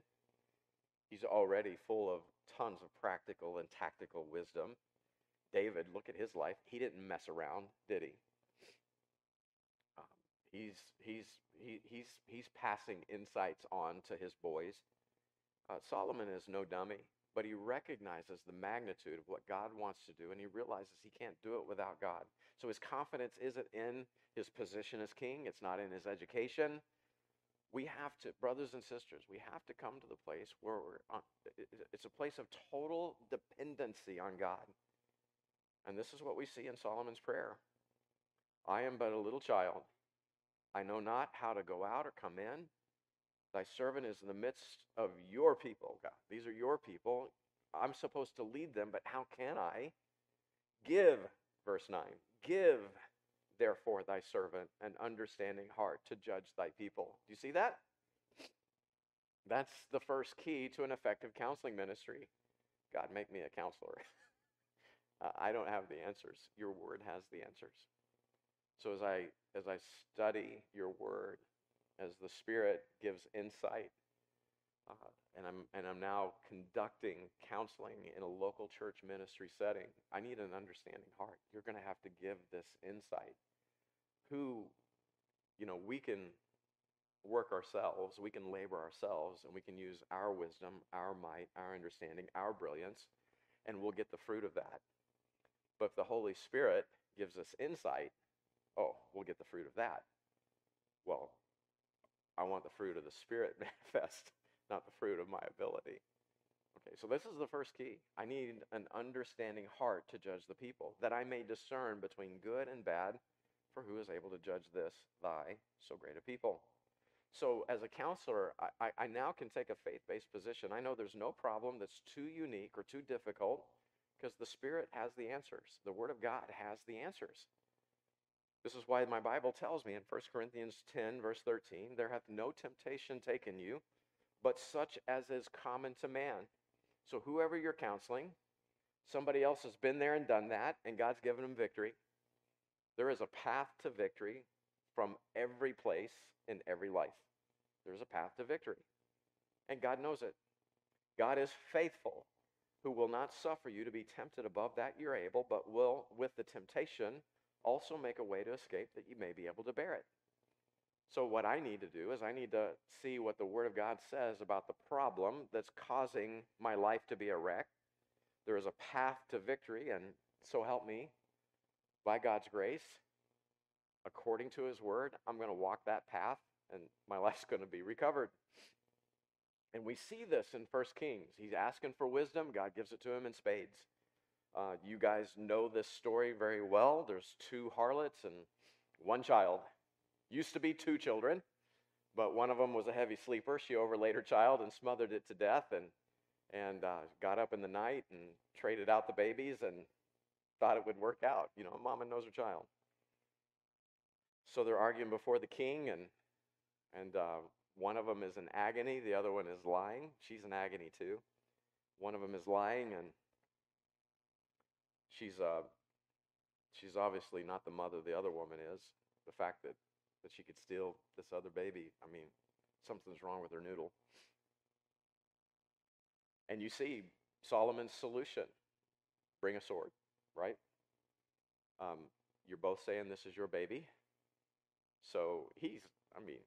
He's already full of tons of practical and tactical wisdom. David, look at his life. He didn't mess around, did he? Um, he's he's he, he's he's passing insights on to his boys. Uh, Solomon is no dummy, but he recognizes the magnitude of what God wants to do, and he realizes he can't do it without God. So his confidence isn't in his position as king, it's not in his education. We have to, brothers and sisters, we have to come to the place where we're it's a place of total dependency on God. And this is what we see in Solomon's prayer I am but a little child. I know not how to go out or come in. Thy servant is in the midst of your people, God. These are your people. I'm supposed to lead them, but how can I? Give, verse 9, give therefore thy servant an understanding heart to judge thy people. Do you see that? That's the first key to an effective counseling ministry. God, make me a counselor. *laughs* uh, I don't have the answers. Your word has the answers. So as I as I study your word, as the Spirit gives insight, uh, and I'm and I'm now conducting counseling in a local church ministry setting, I need an understanding heart. You're going to have to give this insight. Who, you know, we can work ourselves, we can labor ourselves, and we can use our wisdom, our might, our understanding, our brilliance, and we'll get the fruit of that. But if the Holy Spirit gives us insight, oh, we'll get the fruit of that. Well, I want the fruit of the Spirit *laughs* manifest, not the fruit of my ability. Okay, so this is the first key. I need an understanding heart to judge the people, that I may discern between good and bad, for who is able to judge this, thy so great a people? So, as a counselor, I, I now can take a faith based position. I know there's no problem that's too unique or too difficult because the Spirit has the answers. The Word of God has the answers. This is why my Bible tells me in 1 Corinthians 10, verse 13, there hath no temptation taken you, but such as is common to man. So, whoever you're counseling, somebody else has been there and done that, and God's given them victory. There is a path to victory from every place in every life. There's a path to victory. And God knows it. God is faithful, who will not suffer you to be tempted above that you're able, but will, with the temptation, also make a way to escape that you may be able to bear it. So, what I need to do is I need to see what the Word of God says about the problem that's causing my life to be a wreck. There is a path to victory, and so help me, by God's grace, according to his word, I'm going to walk that path and my *laughs* life's going to be recovered. And we see this in First Kings. He's asking for wisdom, God gives it to him in spades. Uh, you guys know this story very well. There's two harlots and one child. Used to be two children, but one of them was a heavy sleeper. She overlaid her child and smothered it to death and, and uh, got up in the night and traded out the babies and thought it would work out. You know, a mama knows her child. So they're arguing before the king, and and uh, one of them is in agony, the other one is lying. She's in agony too. One of them is lying, and she's uh, she's obviously not the mother the other woman is. The fact that that she could steal this other baby, I mean, something's wrong with her noodle. And you see Solomon's solution: bring a sword, right? Um, you're both saying this is your baby. So he's, I mean,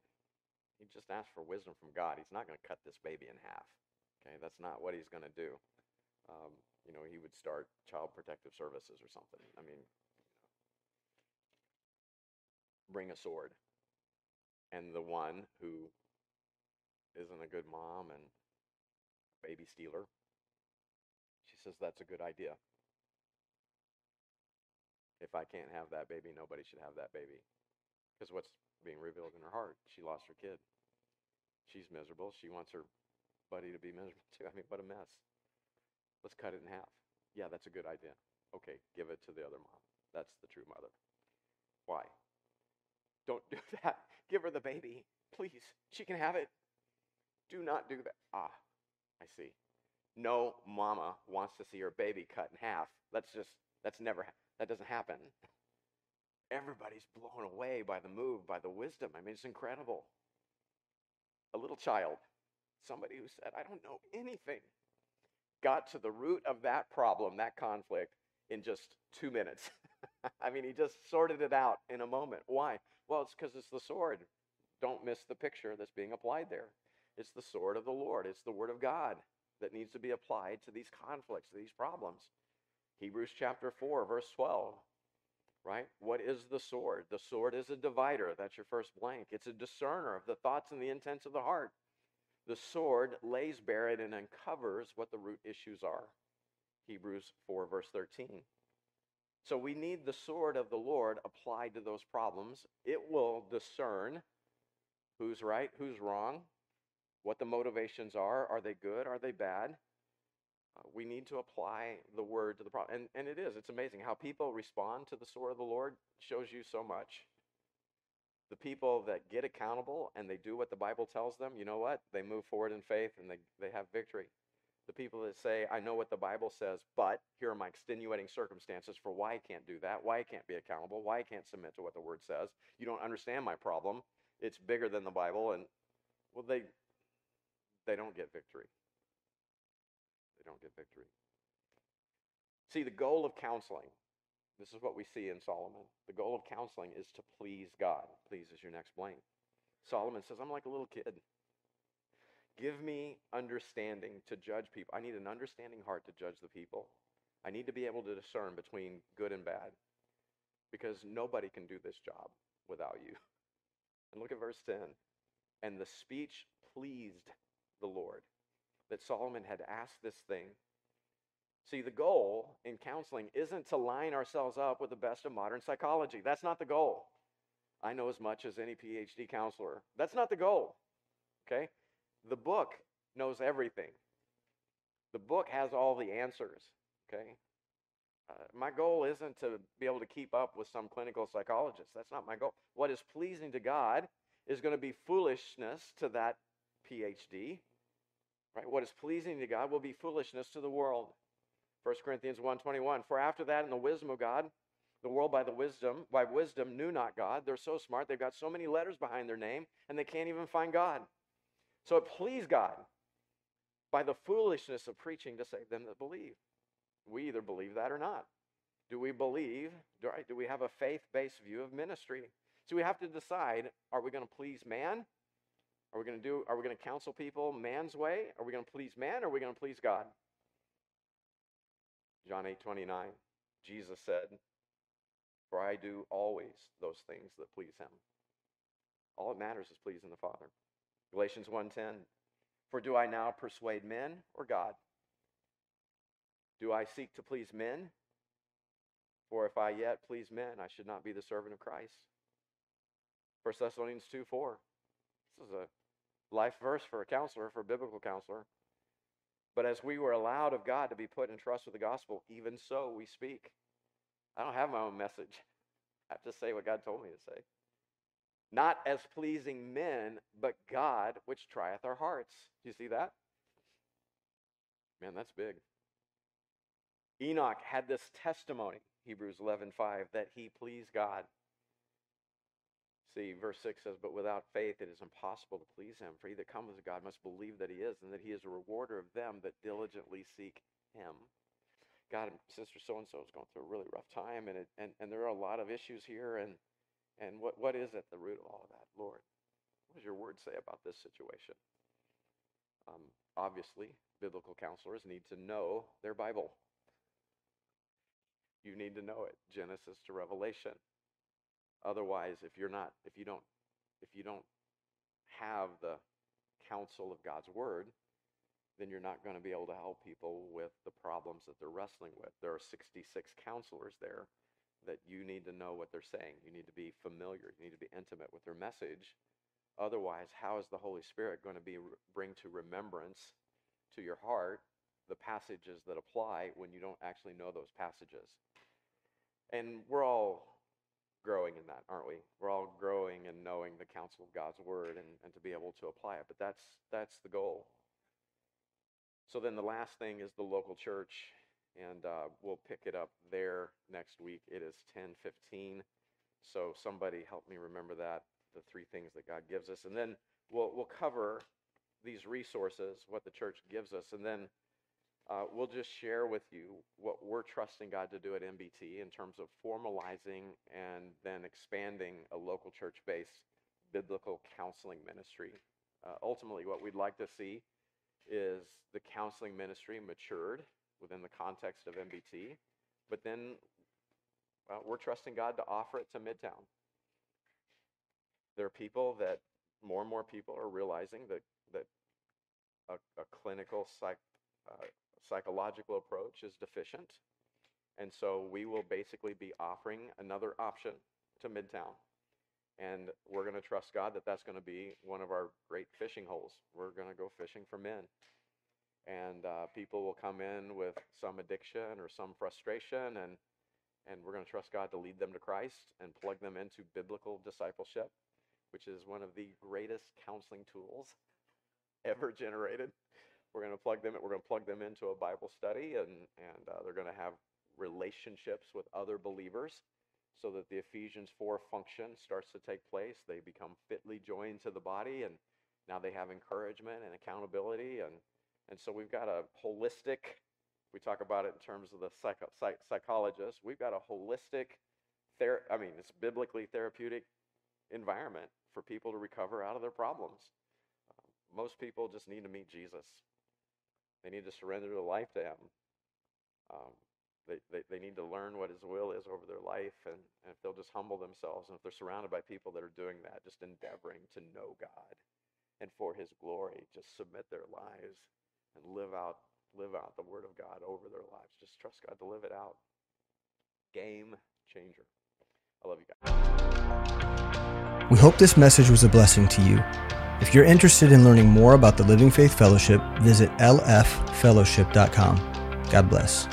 he just asked for wisdom from God. He's not going to cut this baby in half. Okay, that's not what he's going to do. Um, you know, he would start child protective services or something. I mean, bring a sword. And the one who isn't a good mom and baby stealer, she says that's a good idea. If I can't have that baby, nobody should have that baby. Because what's being revealed in her heart? She lost her kid. She's miserable. She wants her buddy to be *laughs* miserable too. I mean, what a mess. Let's cut it in half. Yeah, that's a good idea. Okay, give it to the other mom. That's the true mother. Why? Don't *laughs* do that. Give her the baby. Please. She can have it. Do not do that. Ah, I see. No mama wants to see her baby cut in half. That's just, that's never, that doesn't happen everybody's blown away by the move, by the wisdom. I mean, it's incredible. A little child, somebody who said, I don't know anything, got to the root of that problem, that conflict, in just two minutes. *laughs* I mean, he just sorted it out in a moment. Why? Well, it's because it's the sword. Don't miss the picture that's being applied there. It's the sword of the Lord, it's the word of God that needs to be applied to these conflicts, to these problems. Hebrews chapter 4, verse 12 right? What is the sword? The sword is a divider. That's your first blank. It's a discerner of the thoughts and the intents of the heart. The sword lays bare it and uncovers what the root issues are. Hebrews 4, verse 13. So we need the sword of the Lord applied to those problems. It will discern who's right, who's wrong, what the motivations are. Are they good? Are they bad? Uh, we need to apply the word to the problem. And, and it is. It's amazing how people respond to the sword of the Lord shows you so much. The people that get accountable and they do what the Bible tells them, you know what? They move forward in faith and they, they have victory. The people that say, I know what the Bible says, but here are my extenuating circumstances for why I can't do that, why I can't be accountable, why I can't submit to what the Word says. You don't understand my problem. It's bigger than the Bible. And, well, they, they don't get victory. They don't get victory. See, the goal of counseling, this is what we see in Solomon. The goal of counseling is to please God. Please is your next blank. Solomon says, I'm like a little kid. Give me understanding to judge people. I need an understanding heart to judge the people. I need to be able to discern between good and bad because nobody can do this job without you. And look at verse 10. And the speech pleased the Lord that Solomon had asked this thing. See, the goal in counseling isn't to line ourselves up with the best of modern psychology. That's not the goal. I know as much as any PhD counselor. That's not the goal. Okay? The book knows everything. The book has all the answers. Okay? Uh, my goal isn't to be able to keep up with some clinical psychologist. That's not my goal. What is pleasing to God is going to be foolishness to that PhD. Right? What is pleasing to God will be foolishness to the world. 1 Corinthians 1:21 For after that in the wisdom of God the world by the wisdom by wisdom knew not God. They're so smart. They've got so many letters behind their name and they can't even find God. So it pleased God by the foolishness of preaching to save them that believe. We either believe that or not. Do we believe? Do we have a faith based view of ministry? So we have to decide are we going to please man? Are we going to do are we going to counsel people man's way? Are we going to please man or are we going to please God? John 8 29, Jesus said, For I do always those things that please him. All that matters is pleasing the Father. Galatians 1:10 For do I now persuade men or God? Do I seek to please men? For if I yet please men, I should not be the servant of Christ. 1 Thessalonians 2 4. This is a life verse for a counselor, for a biblical counselor. But as we were allowed of God to be put in trust with the gospel, even so we speak. I don't have my own message. I have to say what God told me to say. Not as pleasing men, but God which trieth our hearts. Do you see that? Man, that's big. Enoch had this testimony, Hebrews 11:5, that he pleased God. See, verse 6 says, But without faith it is impossible to please him. For he that comes to God must believe that he is, and that he is a rewarder of them that diligently seek him. God, Sister so and so is going through a really rough time, and, it, and, and there are a lot of issues here. And, and what, what is at the root of all of that? Lord, what does your word say about this situation? Um, obviously, biblical counselors need to know their Bible. You need to know it, Genesis to Revelation. Otherwise, if you're not, if you don't, if you don't have the counsel of God's word, then you're not going to be able to help people with the problems that they're wrestling with. There are 66 counselors there that you need to know what they're saying. You need to be familiar. You need to be intimate with their message. Otherwise, how is the Holy Spirit going to be bring to remembrance to your heart the passages that apply when you don't actually know those passages? And we're all growing in that, aren't we? We're all growing and knowing the counsel of God's word and, and to be able to apply it. But that's that's the goal. So then the last thing is the local church, and uh, we'll pick it up there next week. It is 10:15. So somebody help me remember that the three things that God gives us, and then we'll we'll cover these resources, what the church gives us, and then uh, we'll just share with you what we're trusting God to do at MBT in terms of formalizing and then expanding a local church based biblical counseling ministry. Uh, ultimately, what we'd like to see is the counseling ministry matured within the context of MBT, but then well, we're trusting God to offer it to Midtown. There are people that more and more people are realizing that that a, a clinical psych, uh, psychological approach is deficient. And so we will basically be offering another option to Midtown. And we're going to trust God that that's going to be one of our great fishing holes. We're going to go fishing for men. And uh, people will come in with some addiction or some frustration, and, and we're going to trust God to lead them to Christ and plug them into biblical discipleship. which is one of the greatest counseling tools *laughs* ever generated. We're going to plug them. We're going to plug them into a Bible study, and and uh, they're going to have relationships with other believers, so that the Ephesians four function starts to take place. They become fitly joined to the body, and now they have encouragement and accountability, and and so we've got a holistic. We talk about it in terms of the psycho, psych, psychologist. We've got a holistic, ther- I mean, it's biblically therapeutic environment for people to recover out of their problems. Um, most people just need to meet Jesus. They need to surrender their life to Him. Um, they, they, they need to learn what His will is over their life. And, and if they'll just humble themselves, and if they're surrounded by people that are doing that, just endeavoring to know God and for His glory, just submit their lives and live out, live out the Word of God over their lives. Just trust God to live it out. Game changer. I love you guys. We hope this message was a blessing to you. If you're interested in learning more about the Living Faith Fellowship, visit lffellowship.com. God bless.